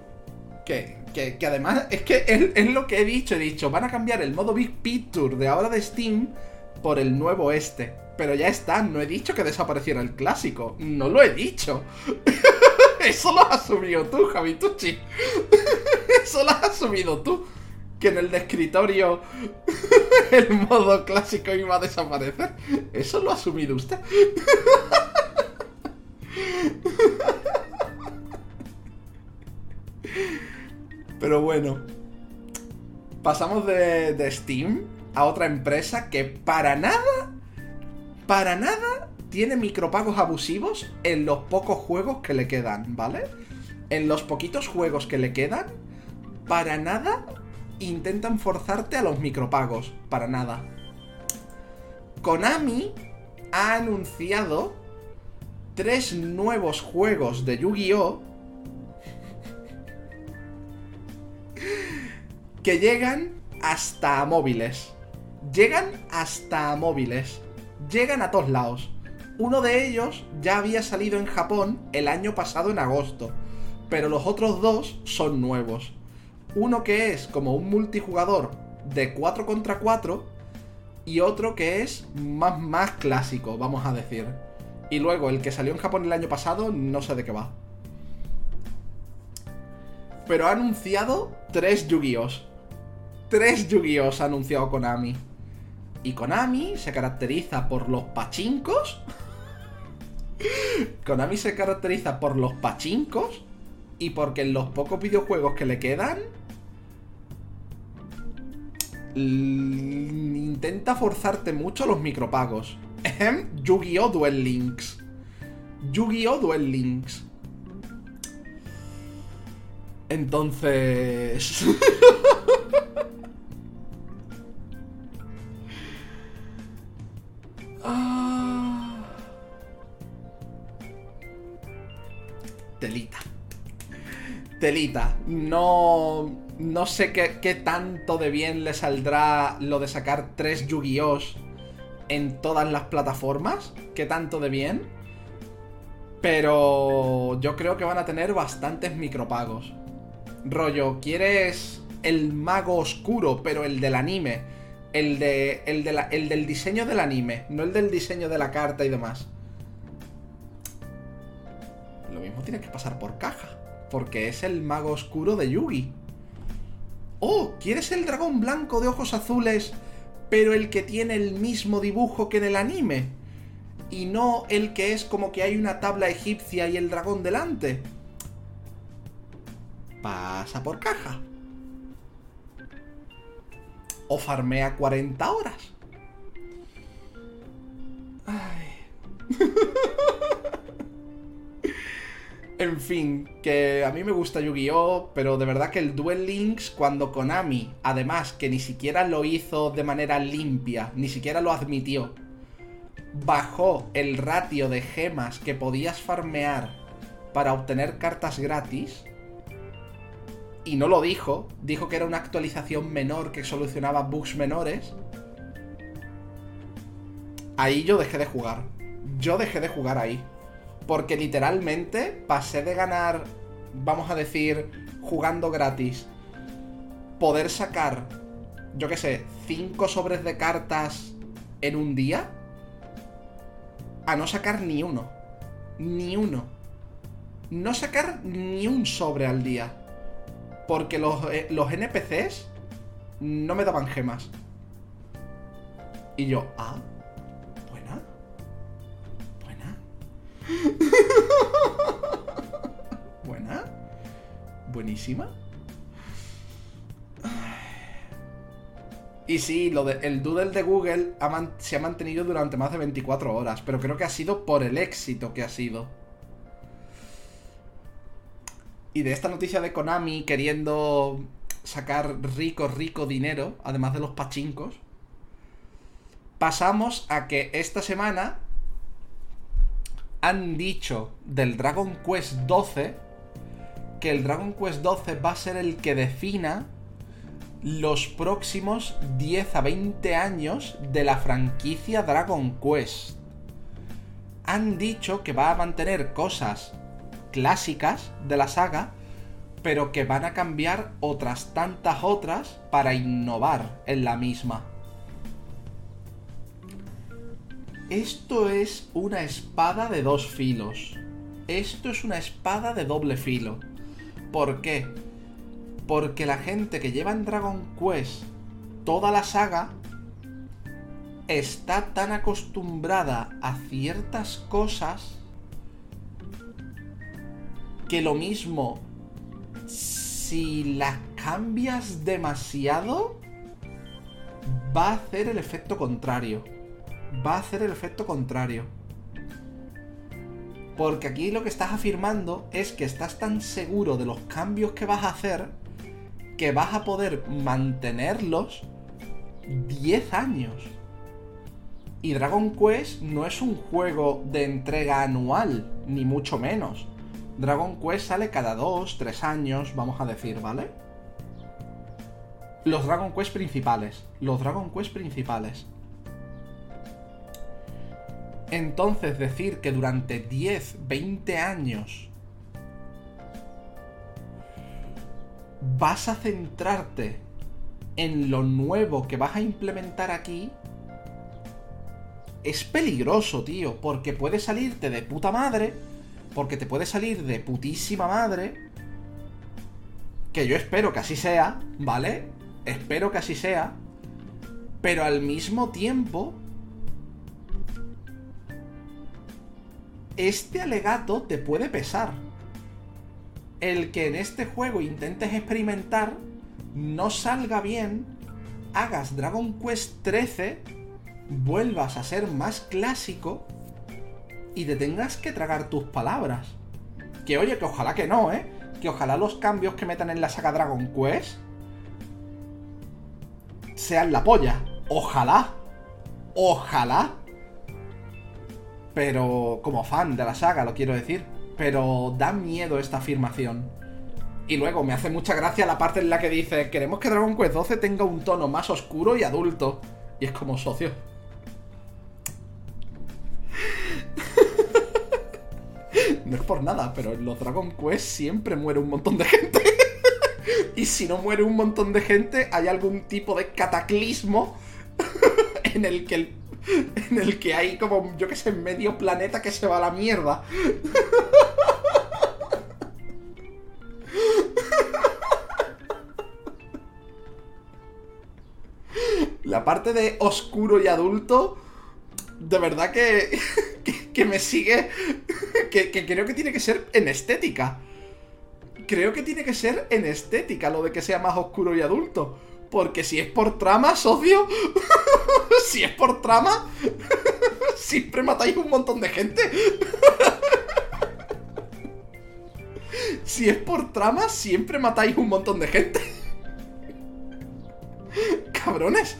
que, que, además es que es, lo que he dicho, he dicho, van a cambiar el modo Big Picture de ahora de Steam por el nuevo este. Pero ya está, no he dicho que desapareciera el clásico, no lo he dicho. Eso lo has asumido tú, Javitucci. Eso lo has asumido tú. Que en el de escritorio el modo clásico iba a desaparecer. Eso lo ha asumido usted. Pero bueno. Pasamos de, Steam a otra empresa que para nada, para nada tiene micropagos abusivos en los pocos juegos que le quedan, ¿vale? En los poquitos juegos que le quedan, para nada intentan forzarte a los micropagos, para nada. Konami ha anunciado tres nuevos juegos de Yu-Gi-Oh! que llegan hasta móviles. Llegan hasta móviles. Llegan a todos lados. Uno de ellos ya había salido en Japón el año pasado en agosto, pero los otros dos son nuevos. Uno que es como un multijugador de 4 contra 4 y otro que es más, más clásico, vamos a decir. Y luego el que salió en Japón el año pasado, no sé de qué va. Pero ha anunciado tres Yu-Gi-Oh! tres Yu-Gi-Oh! ha anunciado Konami. Y Konami se caracteriza por los pachincos. Konami se caracteriza por los pachincos. Y porque en los pocos videojuegos que le quedan. Intenta forzarte mucho los micropagos. Yu-Gi-Oh! Duel Links. Yu-Gi-Oh! Duel Links. Entonces... telita. Telita. No. No sé qué, tanto de bien le saldrá lo de sacar tres Yu-Gi-Oh! en todas las plataformas. ¿Qué tanto de bien? Pero yo creo que van a tener bastantes micropagos. Rollo, ¿quieres el mago oscuro, pero el del anime? El, el del diseño del anime, no el del diseño de la carta y demás lo mismo tiene que pasar por caja. Porque es el mago oscuro de Yugi. Oh, ¿quieres el dragón blanco de ojos azules, pero el que tiene el mismo dibujo que en el anime? y no el que es como que hay una tabla egipcia y el dragón delante. Pasa por caja. O farmea 40 horas. Ay. En fin, que a mí me gusta Yu-Gi-Oh, pero de verdad que el Duel Links, cuando Konami, además que ni siquiera lo hizo de manera limpia, ni siquiera lo admitió, bajó el ratio de gemas que podías farmear para obtener cartas gratis, y no lo dijo, dijo que era una actualización menor que solucionaba bugs menores, ahí yo dejé de jugar. Yo dejé de jugar ahí. Porque literalmente pasé de ganar, vamos a decir, jugando gratis, poder sacar, yo qué sé, 5 sobres de cartas en un día, a no sacar ni uno. Ni uno. No sacar ni un sobre al día. Porque los, eh, los NPCs no me daban gemas. Y yo, ah, Buena. Buenísima. Y sí, lo de, el doodle de Google se ha mantenido durante más de 24 horas, pero creo que ha sido por el éxito que ha sido. Y de esta noticia de Konami queriendo sacar rico, rico dinero, además de los pachincos, pasamos a que esta semana han dicho del Dragon Quest 12 que el Dragon Quest 12 va a ser el que defina los próximos 10 a 20 años de la franquicia Dragon Quest. Han dicho que va a mantener cosas clásicas de la saga, pero que van a cambiar otras tantas otras para innovar en la misma. Esto es una espada de dos filos. Esto es una espada de doble filo. ¿Por qué? Porque la gente que lleva en Dragon Quest toda la saga está tan acostumbrada a ciertas cosas que lo mismo si las cambias demasiado va a hacer el efecto contrario va a hacer el efecto contrario. Porque aquí lo que estás afirmando es que estás tan seguro de los cambios que vas a hacer que vas a poder mantenerlos 10 años. Y Dragon Quest no es un juego de entrega anual, ni mucho menos. Dragon Quest sale cada 2, 3 años, vamos a decir, ¿vale? Los Dragon Quest principales. Los Dragon Quest principales. Entonces decir que durante 10, 20 años vas a centrarte en lo nuevo que vas a implementar aquí es peligroso, tío, porque puede salirte de puta madre, porque te puede salir de putísima madre, que yo espero que así sea, ¿vale? Espero que así sea, pero al mismo tiempo este alegato te puede pesar. El que en este juego intentes experimentar, no salga bien, hagas Dragon Quest 13, vuelvas a ser más clásico y te tengas que tragar tus palabras. Que oye, que ojalá que no, ¿eh? Que ojalá los cambios que metan en la saga Dragon Quest sean la polla. Ojalá. Ojalá. Pero como fan de la saga, lo quiero decir. Pero da miedo esta afirmación. Y luego me hace mucha gracia la parte en la que dice, queremos que Dragon Quest 12 tenga un tono más oscuro y adulto. Y es como socio. no es por nada, pero en los Dragon Quest siempre muere un montón de gente. y si no muere un montón de gente, hay algún tipo de cataclismo en el que el en el que hay como, yo que sé, medio planeta que se va a la mierda. La parte de oscuro y adulto, de verdad que, que me sigue. Que, que creo que tiene que ser en estética. Creo que tiene que ser en estética lo de que sea más oscuro y adulto. Porque si es por trama, socio. si es por trama. siempre matáis un montón de gente. si es por trama, siempre matáis un montón de gente. Cabrones.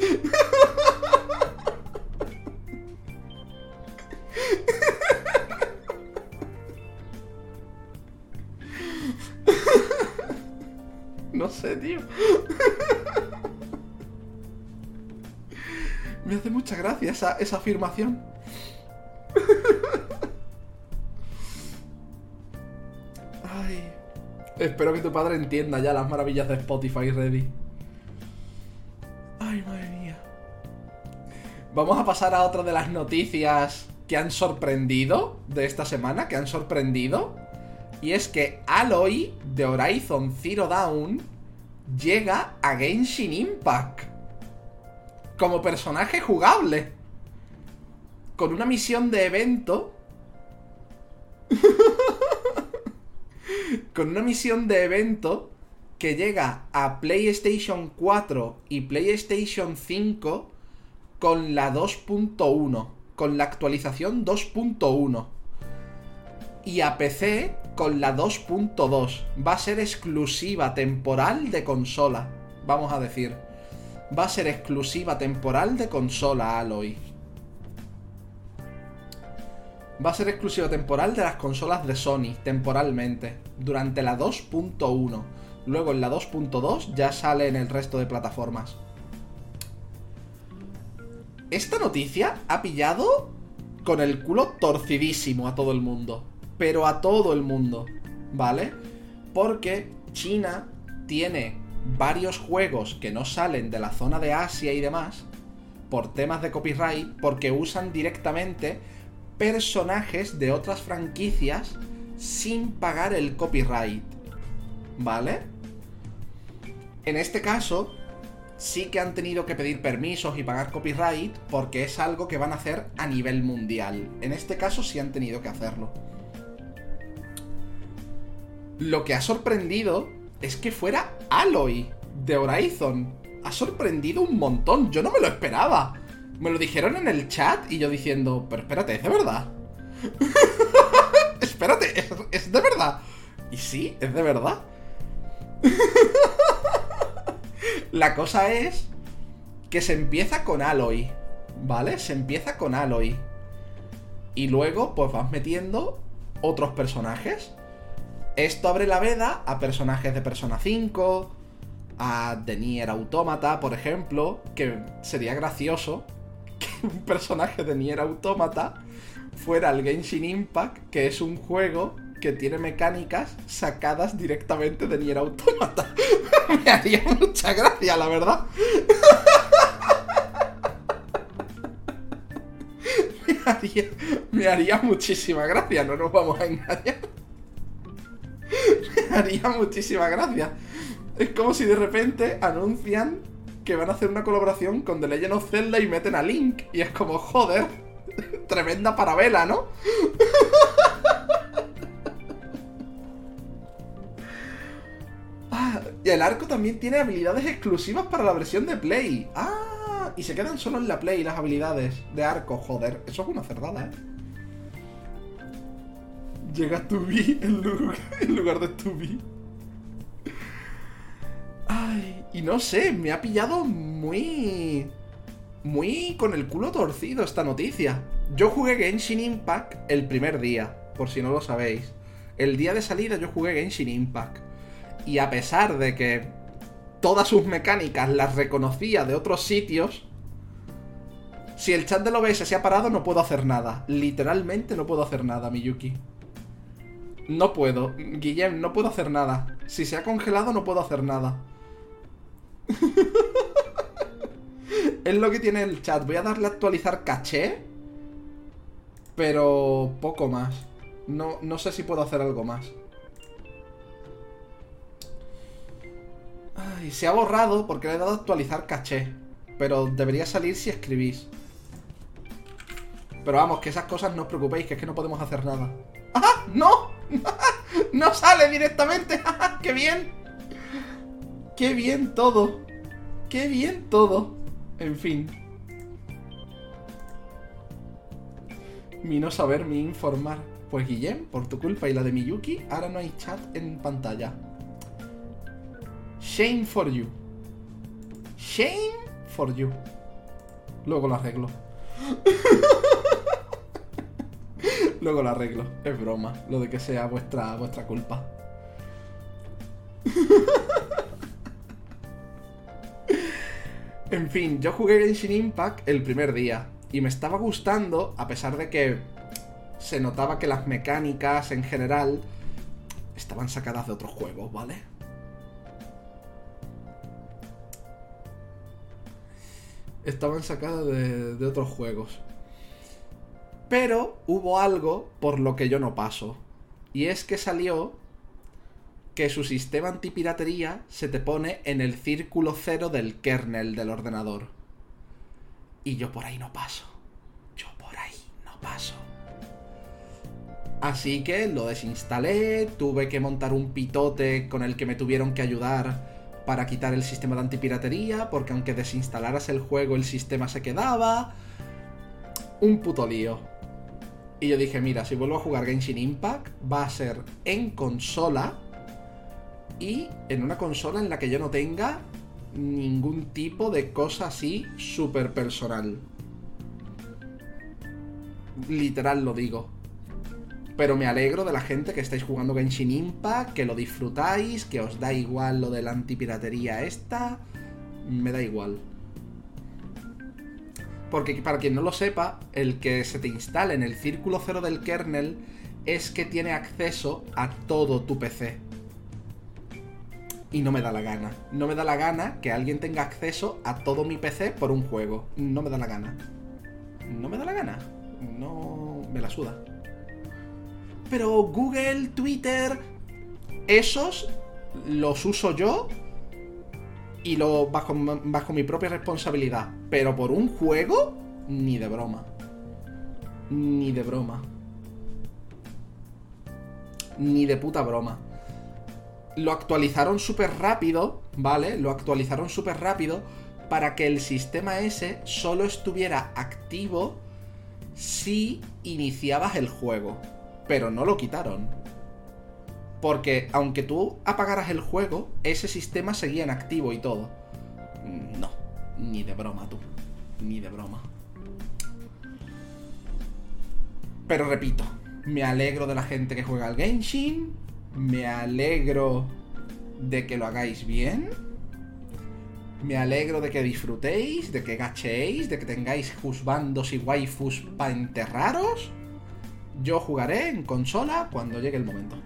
No sé, tío. Me hace mucha gracia esa, esa afirmación. Ay. Espero que tu padre entienda ya las maravillas de Spotify Ready. Ay, madre mía. Vamos a pasar a otra de las noticias que han sorprendido de esta semana, que han sorprendido. Y es que Aloy de Horizon Zero Dawn llega a Genshin Impact. Como personaje jugable. Con una misión de evento. con una misión de evento que llega a PlayStation 4 y PlayStation 5 con la 2.1. Con la actualización 2.1 y a PC con la 2.2. Va a ser exclusiva temporal de consola, vamos a decir. Va a ser exclusiva temporal de consola, Aloy. Va a ser exclusiva temporal de las consolas de Sony, temporalmente, durante la 2.1. Luego en la 2.2 ya sale en el resto de plataformas. Esta noticia ha pillado con el culo torcidísimo a todo el mundo pero a todo el mundo, ¿vale? Porque China tiene varios juegos que no salen de la zona de Asia y demás por temas de copyright porque usan directamente personajes de otras franquicias sin pagar el copyright. ¿Vale? En este caso, sí que han tenido que pedir permisos y pagar copyright porque es algo que van a hacer a nivel mundial. En este caso sí han tenido que hacerlo. Lo que ha sorprendido es que fuera Aloy de Horizon. Ha sorprendido un montón. Yo no me lo esperaba. Me lo dijeron en el chat y yo diciendo, pero espérate, ¿es de verdad? espérate, ¿es, de verdad? Y sí, es de verdad. La cosa es que se empieza con Aloy, ¿vale? Se empieza con Aloy. Y luego, pues vas metiendo otros personajes. Esto abre la veda a personajes de Persona 5, a The Nier Automata, por ejemplo, que sería gracioso que un personaje de Nier Automata fuera el Genshin Impact, que es un juego que tiene mecánicas sacadas directamente de Nier Automata. me haría mucha gracia, la verdad. me, haría, me haría muchísima gracia, no nos vamos a engañar. haría muchísima gracia. Es como si de repente anuncian que van a hacer una colaboración con The Legend of Zelda y meten a Link. Y es como, joder, tremenda parabela, ¿no? ah, y el arco también tiene habilidades exclusivas para la versión de Play. Ah, y se quedan solo en la Play las habilidades de arco, joder. Eso es una cerdada, ¿eh? Llega en lugar, en lugar de Tubi. Ay, y no sé, me ha pillado muy... Muy con el culo torcido esta noticia. Yo jugué Genshin Impact el primer día, por si no lo sabéis. El día de salida yo jugué Genshin Impact. Y a pesar de que todas sus mecánicas las reconocía de otros sitios, si el chat del OBS se ha parado no puedo hacer nada. Literalmente no puedo hacer nada, Miyuki. No puedo. Guillem, no puedo hacer nada. Si se ha congelado, no puedo hacer nada. es lo que tiene el chat. Voy a darle a actualizar caché. Pero poco más. No, no sé si puedo hacer algo más. Ay, se ha borrado porque le he dado actualizar caché. Pero debería salir si escribís. Pero vamos, que esas cosas no os preocupéis, que es que no podemos hacer nada. ¡Ah! ¡No! ¡No sale directamente! ¡Qué bien! ¡Qué bien todo! ¡Qué bien todo! En fin. Mi no saber, mi informar. Pues Guillem, por tu culpa y la de Miyuki, ahora no hay chat en pantalla. Shame for you. Shame for you. Luego lo arreglo. Luego lo arreglo. Es broma. Lo de que sea vuestra, vuestra culpa. en fin, yo jugué Genshin Impact el primer día. Y me estaba gustando, a pesar de que se notaba que las mecánicas en general estaban sacadas de otros juegos, ¿vale? Estaban sacadas de, de otros juegos. Pero hubo algo por lo que yo no paso. Y es que salió que su sistema antipiratería se te pone en el círculo cero del kernel del ordenador. Y yo por ahí no paso. Yo por ahí no paso. Así que lo desinstalé, tuve que montar un pitote con el que me tuvieron que ayudar para quitar el sistema de antipiratería, porque aunque desinstalaras el juego el sistema se quedaba. Un puto lío. Y yo dije, mira, si vuelvo a jugar Genshin Impact, va a ser en consola y en una consola en la que yo no tenga ningún tipo de cosa así súper personal. Literal lo digo. Pero me alegro de la gente que estáis jugando Genshin Impact, que lo disfrutáis, que os da igual lo de la antipiratería esta. Me da igual. Porque para quien no lo sepa, el que se te instale en el círculo cero del kernel es que tiene acceso a todo tu PC. Y no me da la gana. No me da la gana que alguien tenga acceso a todo mi PC por un juego. No me da la gana. No me da la gana. No me la suda. Pero Google, Twitter, esos los uso yo y lo bajo, bajo mi propia responsabilidad. Pero por un juego, ni de broma. Ni de broma. Ni de puta broma. Lo actualizaron súper rápido, ¿vale? Lo actualizaron súper rápido para que el sistema ese solo estuviera activo si iniciabas el juego. Pero no lo quitaron. Porque aunque tú apagaras el juego, ese sistema seguía en activo y todo. No, ni de broma tú. Ni de broma. Pero repito, me alegro de la gente que juega al Genshin. Me alegro de que lo hagáis bien. Me alegro de que disfrutéis, de que gachéis, de que tengáis juzbandos y waifus para enterraros. Yo jugaré en consola cuando llegue el momento.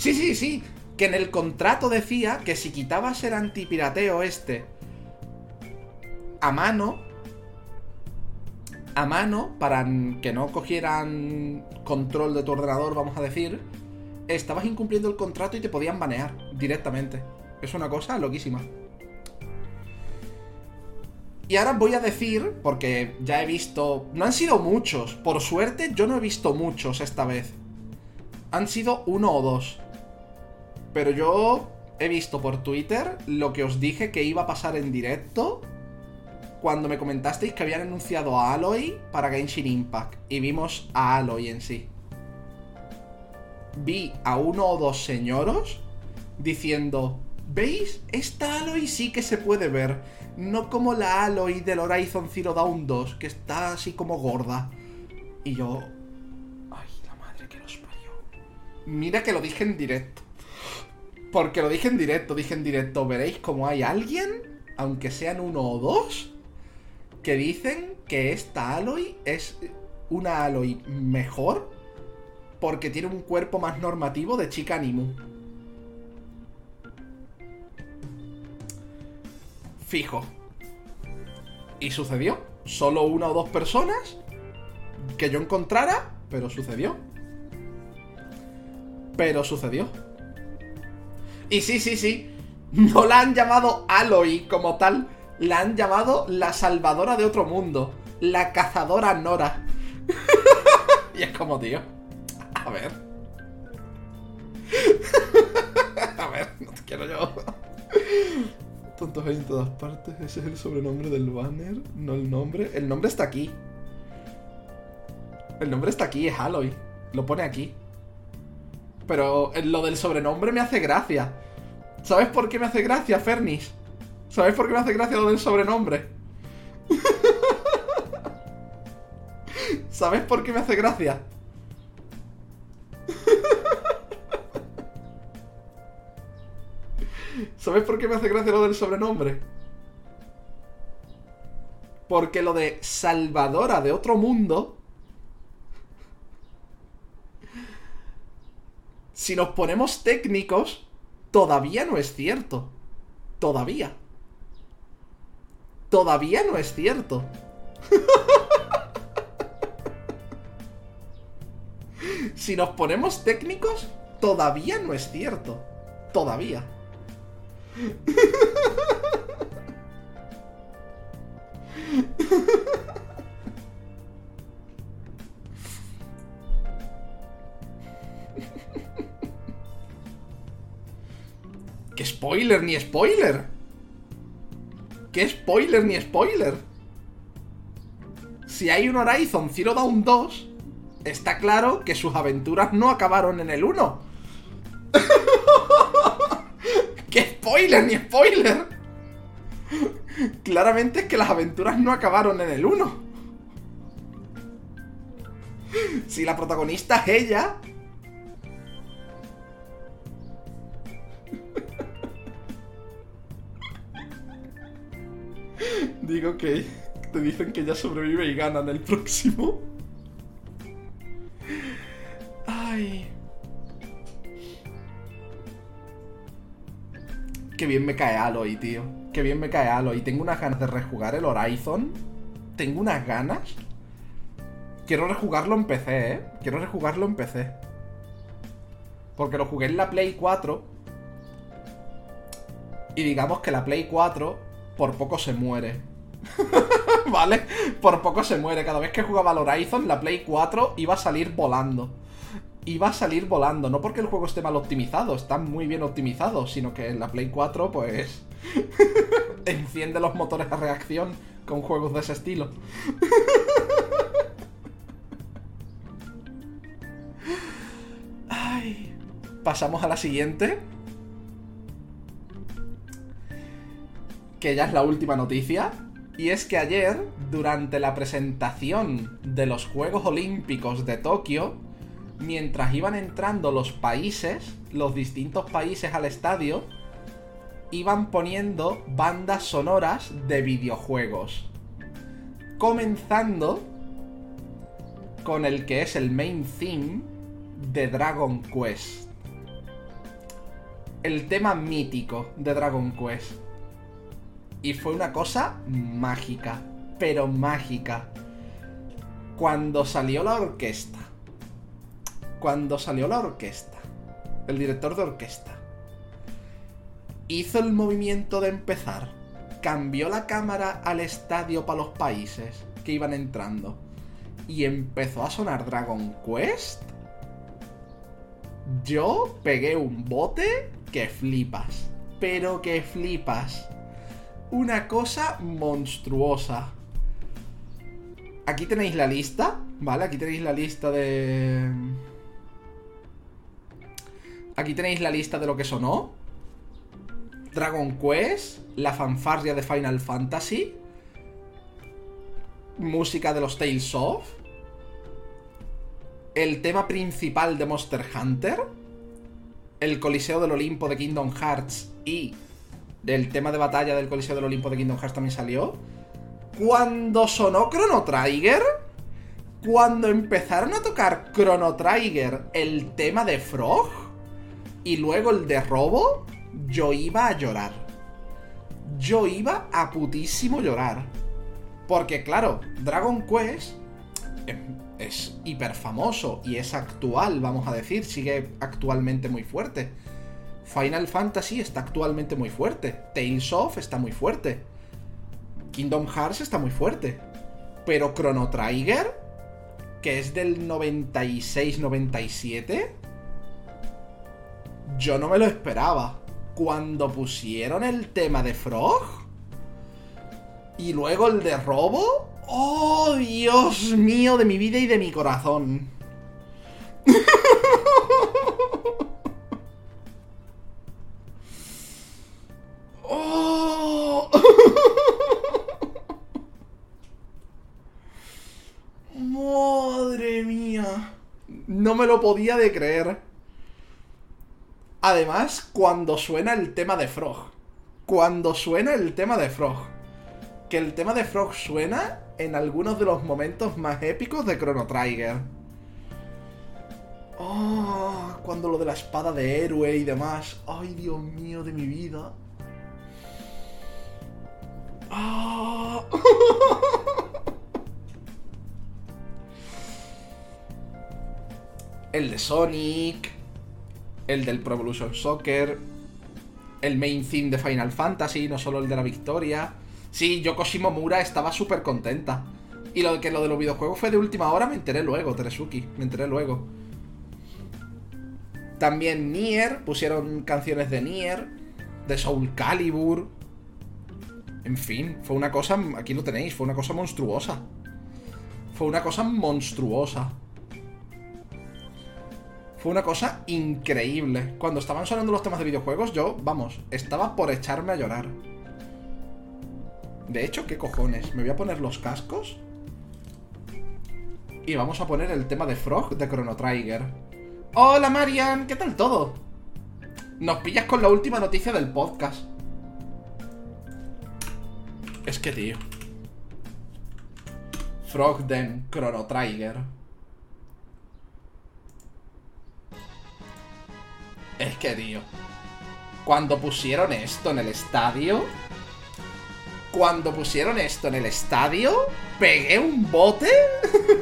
Sí, sí, sí. Que en el contrato decía que si quitabas el antipirateo este a mano, a mano, para que no cogieran control de tu ordenador, vamos a decir, estabas incumpliendo el contrato y te podían banear directamente. Es una cosa loquísima. Y ahora voy a decir, porque ya he visto... No han sido muchos. Por suerte yo no he visto muchos esta vez. Han sido uno o dos. Pero yo he visto por Twitter lo que os dije que iba a pasar en directo cuando me comentasteis que habían anunciado a Aloy para Genshin Impact y vimos a Aloy en sí. Vi a uno o dos señoros diciendo, ¿veis? Esta Aloy sí que se puede ver, no como la Aloy del Horizon Zero Dawn 2, que está así como gorda. Y yo... Ay, la madre que los parió. Mira que lo dije en directo. Porque lo dije en directo, dije en directo, veréis como hay alguien, aunque sean uno o dos, que dicen que esta Aloy es una Aloy mejor porque tiene un cuerpo más normativo de chica Animu. Fijo. Y sucedió. Solo una o dos personas que yo encontrara, pero sucedió. Pero sucedió. Y sí, sí, sí. No la han llamado Aloy como tal. La han llamado la salvadora de otro mundo. La cazadora Nora. y es como, tío. A ver. a ver, no te quiero yo. Tontos hay en todas partes. Ese es el sobrenombre del banner, no el nombre. El nombre está aquí. El nombre está aquí, es Aloy. Lo pone aquí. Pero lo del sobrenombre me hace gracia. ¿Sabes por qué me hace gracia, Fernis? ¿Sabes por qué me hace gracia lo del sobrenombre? ¿Sabes por qué me hace gracia? ¿Sabes por qué me hace gracia lo del sobrenombre? Porque lo de Salvadora de otro mundo si nos ponemos técnicos, todavía no es cierto. Todavía. Todavía no es cierto. si nos ponemos técnicos, todavía no es cierto. Todavía. ¿Qué spoiler ni spoiler? ¿Qué spoiler ni spoiler? Si hay un Horizon Zero Dawn 2, está claro que sus aventuras no acabaron en el 1. ¿Qué spoiler ni spoiler? Claramente es que las aventuras no acabaron en el 1. Si la protagonista es ella, Digo que te dicen que ya sobrevive y gana en el próximo. Ay. Qué bien me cae Aloy, tío. Qué bien me cae Aloy. Tengo unas ganas de rejugar el Horizon. Tengo unas ganas. Quiero rejugarlo en PC, ¿eh? Quiero rejugarlo en PC. Porque lo jugué en la Play 4. Y digamos que la Play 4 por poco se muere. ¿Vale? Por poco se muere. Cada vez que jugaba al Horizon, la Play 4 iba a salir volando. Iba a salir volando. No porque el juego esté mal optimizado, está muy bien optimizado, sino que en la Play 4, pues. enciende los motores de reacción con juegos de ese estilo. Ay. Pasamos a la siguiente. Que ya es la última noticia. Y es que ayer, durante la presentación de los Juegos Olímpicos de Tokio, mientras iban entrando los países, los distintos países al estadio, iban poniendo bandas sonoras de videojuegos. Comenzando con el que es el main theme de Dragon Quest. El tema mítico de Dragon Quest. Y fue una cosa mágica, pero mágica. Cuando salió la orquesta. Cuando salió la orquesta. El director de orquesta. Hizo el movimiento de empezar. Cambió la cámara al estadio para los países que iban entrando. Y empezó a sonar Dragon Quest. Yo pegué un bote que flipas. Pero que flipas una cosa monstruosa. Aquí tenéis la lista, ¿vale? Aquí tenéis la lista de... Aquí tenéis la lista de lo que sonó. Dragon Quest, la fanfarria de Final Fantasy, música de los Tales of, el tema principal de Monster Hunter, el Coliseo del Olimpo de Kingdom Hearts y del tema de batalla del Coliseo del Olimpo de Kingdom Hearts también salió. Cuando sonó Chrono Trigger, cuando empezaron a tocar Chrono Trigger el tema de Frog y luego el de Robo, yo iba a llorar. Yo iba a putísimo llorar. Porque claro, Dragon Quest es hiper famoso y es actual, vamos a decir, sigue actualmente muy fuerte. Final Fantasy está actualmente muy fuerte. Tales of está muy fuerte. Kingdom Hearts está muy fuerte. Pero Chrono Trigger, que es del 96-97, yo no me lo esperaba. Cuando pusieron el tema de Frog y luego el de Robo, ¡oh, Dios mío, de mi vida y de mi corazón! ¡Oh! ¡Madre mía! No me lo podía de creer. Además, cuando suena el tema de Frog. Cuando suena el tema de Frog. Que el tema de Frog suena en algunos de los momentos más épicos de Chrono Trigger. Oh, cuando lo de la espada de héroe y demás. Ay, Dios mío de mi vida. El de Sonic, el del Pro Evolution Soccer, el main theme de Final Fantasy, no solo el de la victoria. Sí, Yoko Shimomura estaba súper contenta. Y lo que lo de los videojuegos fue de última hora, me enteré luego, Teresuki, me enteré luego. También Nier, pusieron canciones de Nier, de Soul Calibur. En fin, fue una cosa, aquí lo tenéis, fue una cosa monstruosa. Fue una cosa monstruosa. Fue una cosa increíble. Cuando estaban sonando los temas de videojuegos, yo, vamos, estaba por echarme a llorar. De hecho, ¿qué cojones? Me voy a poner los cascos. Y vamos a poner el tema de Frog de Chrono Trigger. Hola Marian, ¿qué tal todo? Nos pillas con la última noticia del podcast. Es que, tío. Frog Den Chrono Trigger. Es que, tío. Cuando pusieron esto en el estadio. Cuando pusieron esto en el estadio. Pegué un bote.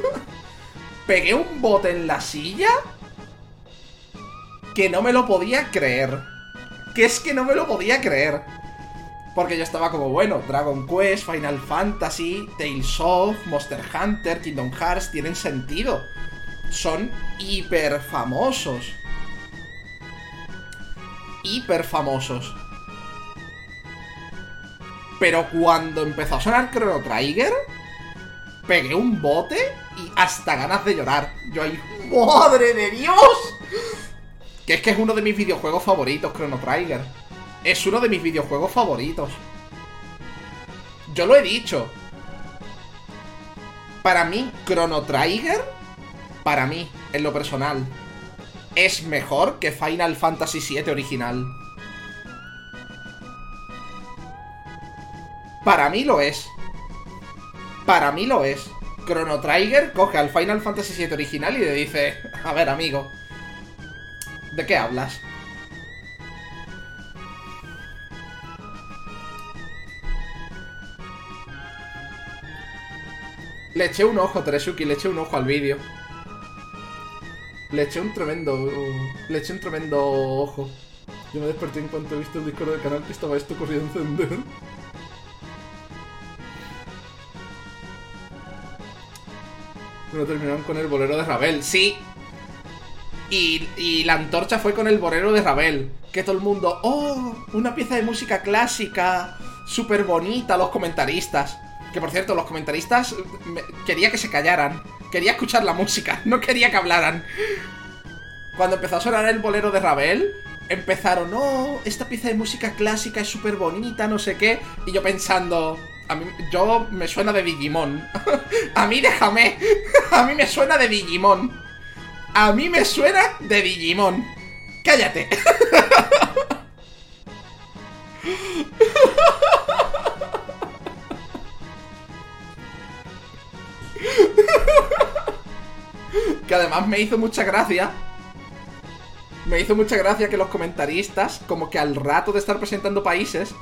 pegué un bote en la silla. Que no me lo podía creer. Que es que no me lo podía creer. Porque yo estaba como, bueno, Dragon Quest, Final Fantasy, Tales of, Monster Hunter, Kingdom Hearts tienen sentido. Son hiper famosos hiper famosos. Pero cuando empezó a sonar Chrono Trigger, pegué un bote y hasta ganas de llorar. Yo ahí, ¡madre de Dios! Que es que es uno de mis videojuegos favoritos, Chrono Trigger. Es uno de mis videojuegos favoritos. Yo lo he dicho. Para mí, Chrono Trigger, para mí, en lo personal, es mejor que Final Fantasy VII original. Para mí lo es. Para mí lo es. Chrono Trigger coge al Final Fantasy VII original y le dice, a ver amigo, ¿de qué hablas? Le eché un ojo, Teresuki, le eché un ojo al vídeo. Le eché un tremendo. Le eché un tremendo ojo. Yo me desperté en cuanto he visto el disco del canal que estaba esto corriendo a encender. Bueno, terminaron con el bolero de Ravel. Sí. Y, y la antorcha fue con el bolero de Ravel. Que todo el mundo. ¡Oh! Una pieza de música clásica. Súper bonita, los comentaristas. Que por cierto, los comentaristas quería que se callaran. Quería escuchar la música, no quería que hablaran. Cuando empezó a sonar el bolero de Ravel, empezaron, no, esta pieza de música clásica es súper bonita, no sé qué. Y yo pensando, a mí, yo me suena de Digimon. a mí déjame. a mí me suena de Digimon. A mí me suena de Digimon. Cállate. que además me hizo mucha gracia. Me hizo mucha gracia que los comentaristas, como que al rato de estar presentando países,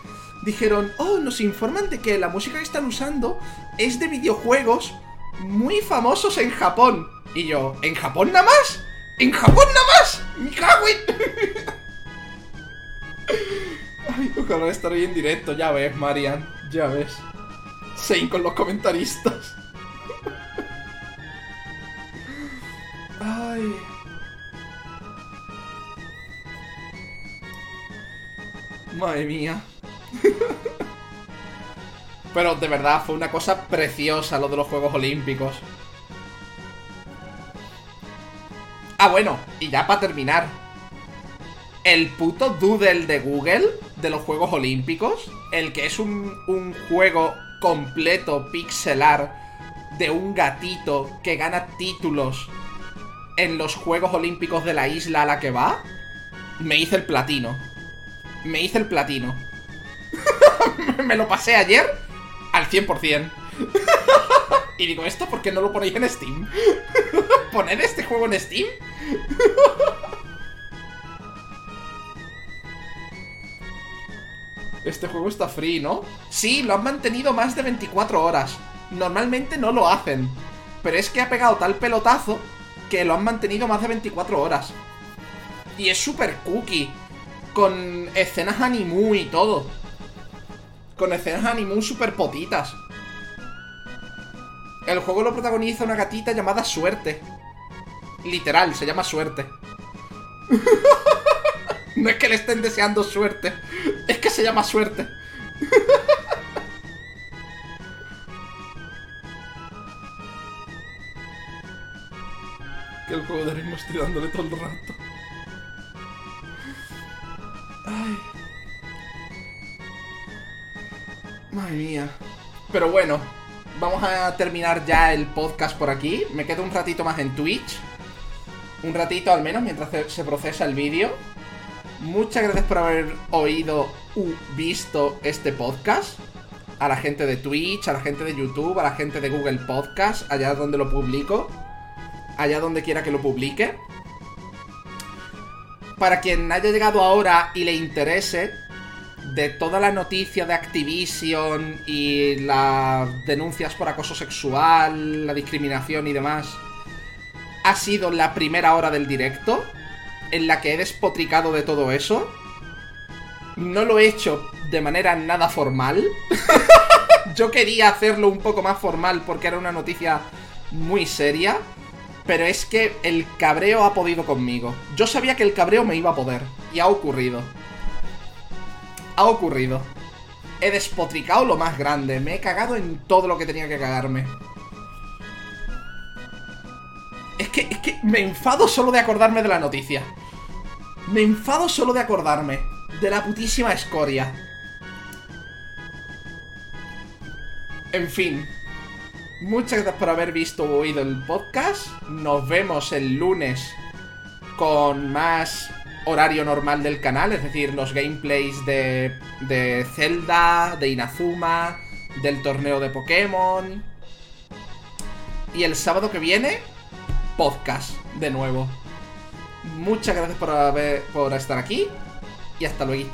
dijeron, oh, nos informan de que la música que están usando es de videojuegos muy famosos en Japón. Y yo, ¿en Japón nada más? ¿En Japón nada más? ¡Mi Ay, ojalá estar ahí en directo, ya ves, Marian, ya ves. Sein con los comentaristas. Madre mía. Pero de verdad, fue una cosa preciosa lo de los Juegos Olímpicos. Ah, bueno, y ya para terminar. El puto doodle de Google de los Juegos Olímpicos, el que es un, un juego completo pixelar de un gatito que gana títulos en los Juegos Olímpicos de la isla a la que va, me hice el platino. Me hice el platino. me lo pasé ayer al 100%. y digo, ¿esto por qué no lo ponéis en Steam? ¿Poner este juego en Steam? Este juego está free, ¿no? Sí, lo han mantenido más de 24 horas. Normalmente no lo hacen. Pero es que ha pegado tal pelotazo que lo han mantenido más de 24 horas. Y es súper cookie. Con escenas animu y todo. Con escenas animu súper potitas. El juego lo protagoniza una gatita llamada Suerte. Literal, se llama Suerte. no es que le estén deseando suerte. Es que se llama Suerte. que el juego de ritmo estoy todo el rato. Ay. Madre mía. Pero bueno, vamos a terminar ya el podcast por aquí. Me quedo un ratito más en Twitch. Un ratito al menos mientras se procesa el vídeo. Muchas gracias por haber oído u visto este podcast. A la gente de Twitch, a la gente de YouTube, a la gente de Google Podcast, allá donde lo publico. Allá donde quiera que lo publique. Para quien haya llegado ahora y le interese, de toda la noticia de Activision y las denuncias por acoso sexual, la discriminación y demás, ha sido la primera hora del directo en la que he despotricado de todo eso. No lo he hecho de manera nada formal. Yo quería hacerlo un poco más formal porque era una noticia muy seria. Pero es que el cabreo ha podido conmigo. Yo sabía que el cabreo me iba a poder. Y ha ocurrido. Ha ocurrido. He despotricado lo más grande. Me he cagado en todo lo que tenía que cagarme. Es que, es que me enfado solo de acordarme de la noticia. Me enfado solo de acordarme. De la putísima escoria. En fin. Muchas gracias por haber visto o oído el podcast. Nos vemos el lunes con más horario normal del canal, es decir, los gameplays de, de Zelda, de Inazuma, del torneo de Pokémon. Y el sábado que viene, podcast de nuevo. Muchas gracias por, haber, por estar aquí y hasta luego.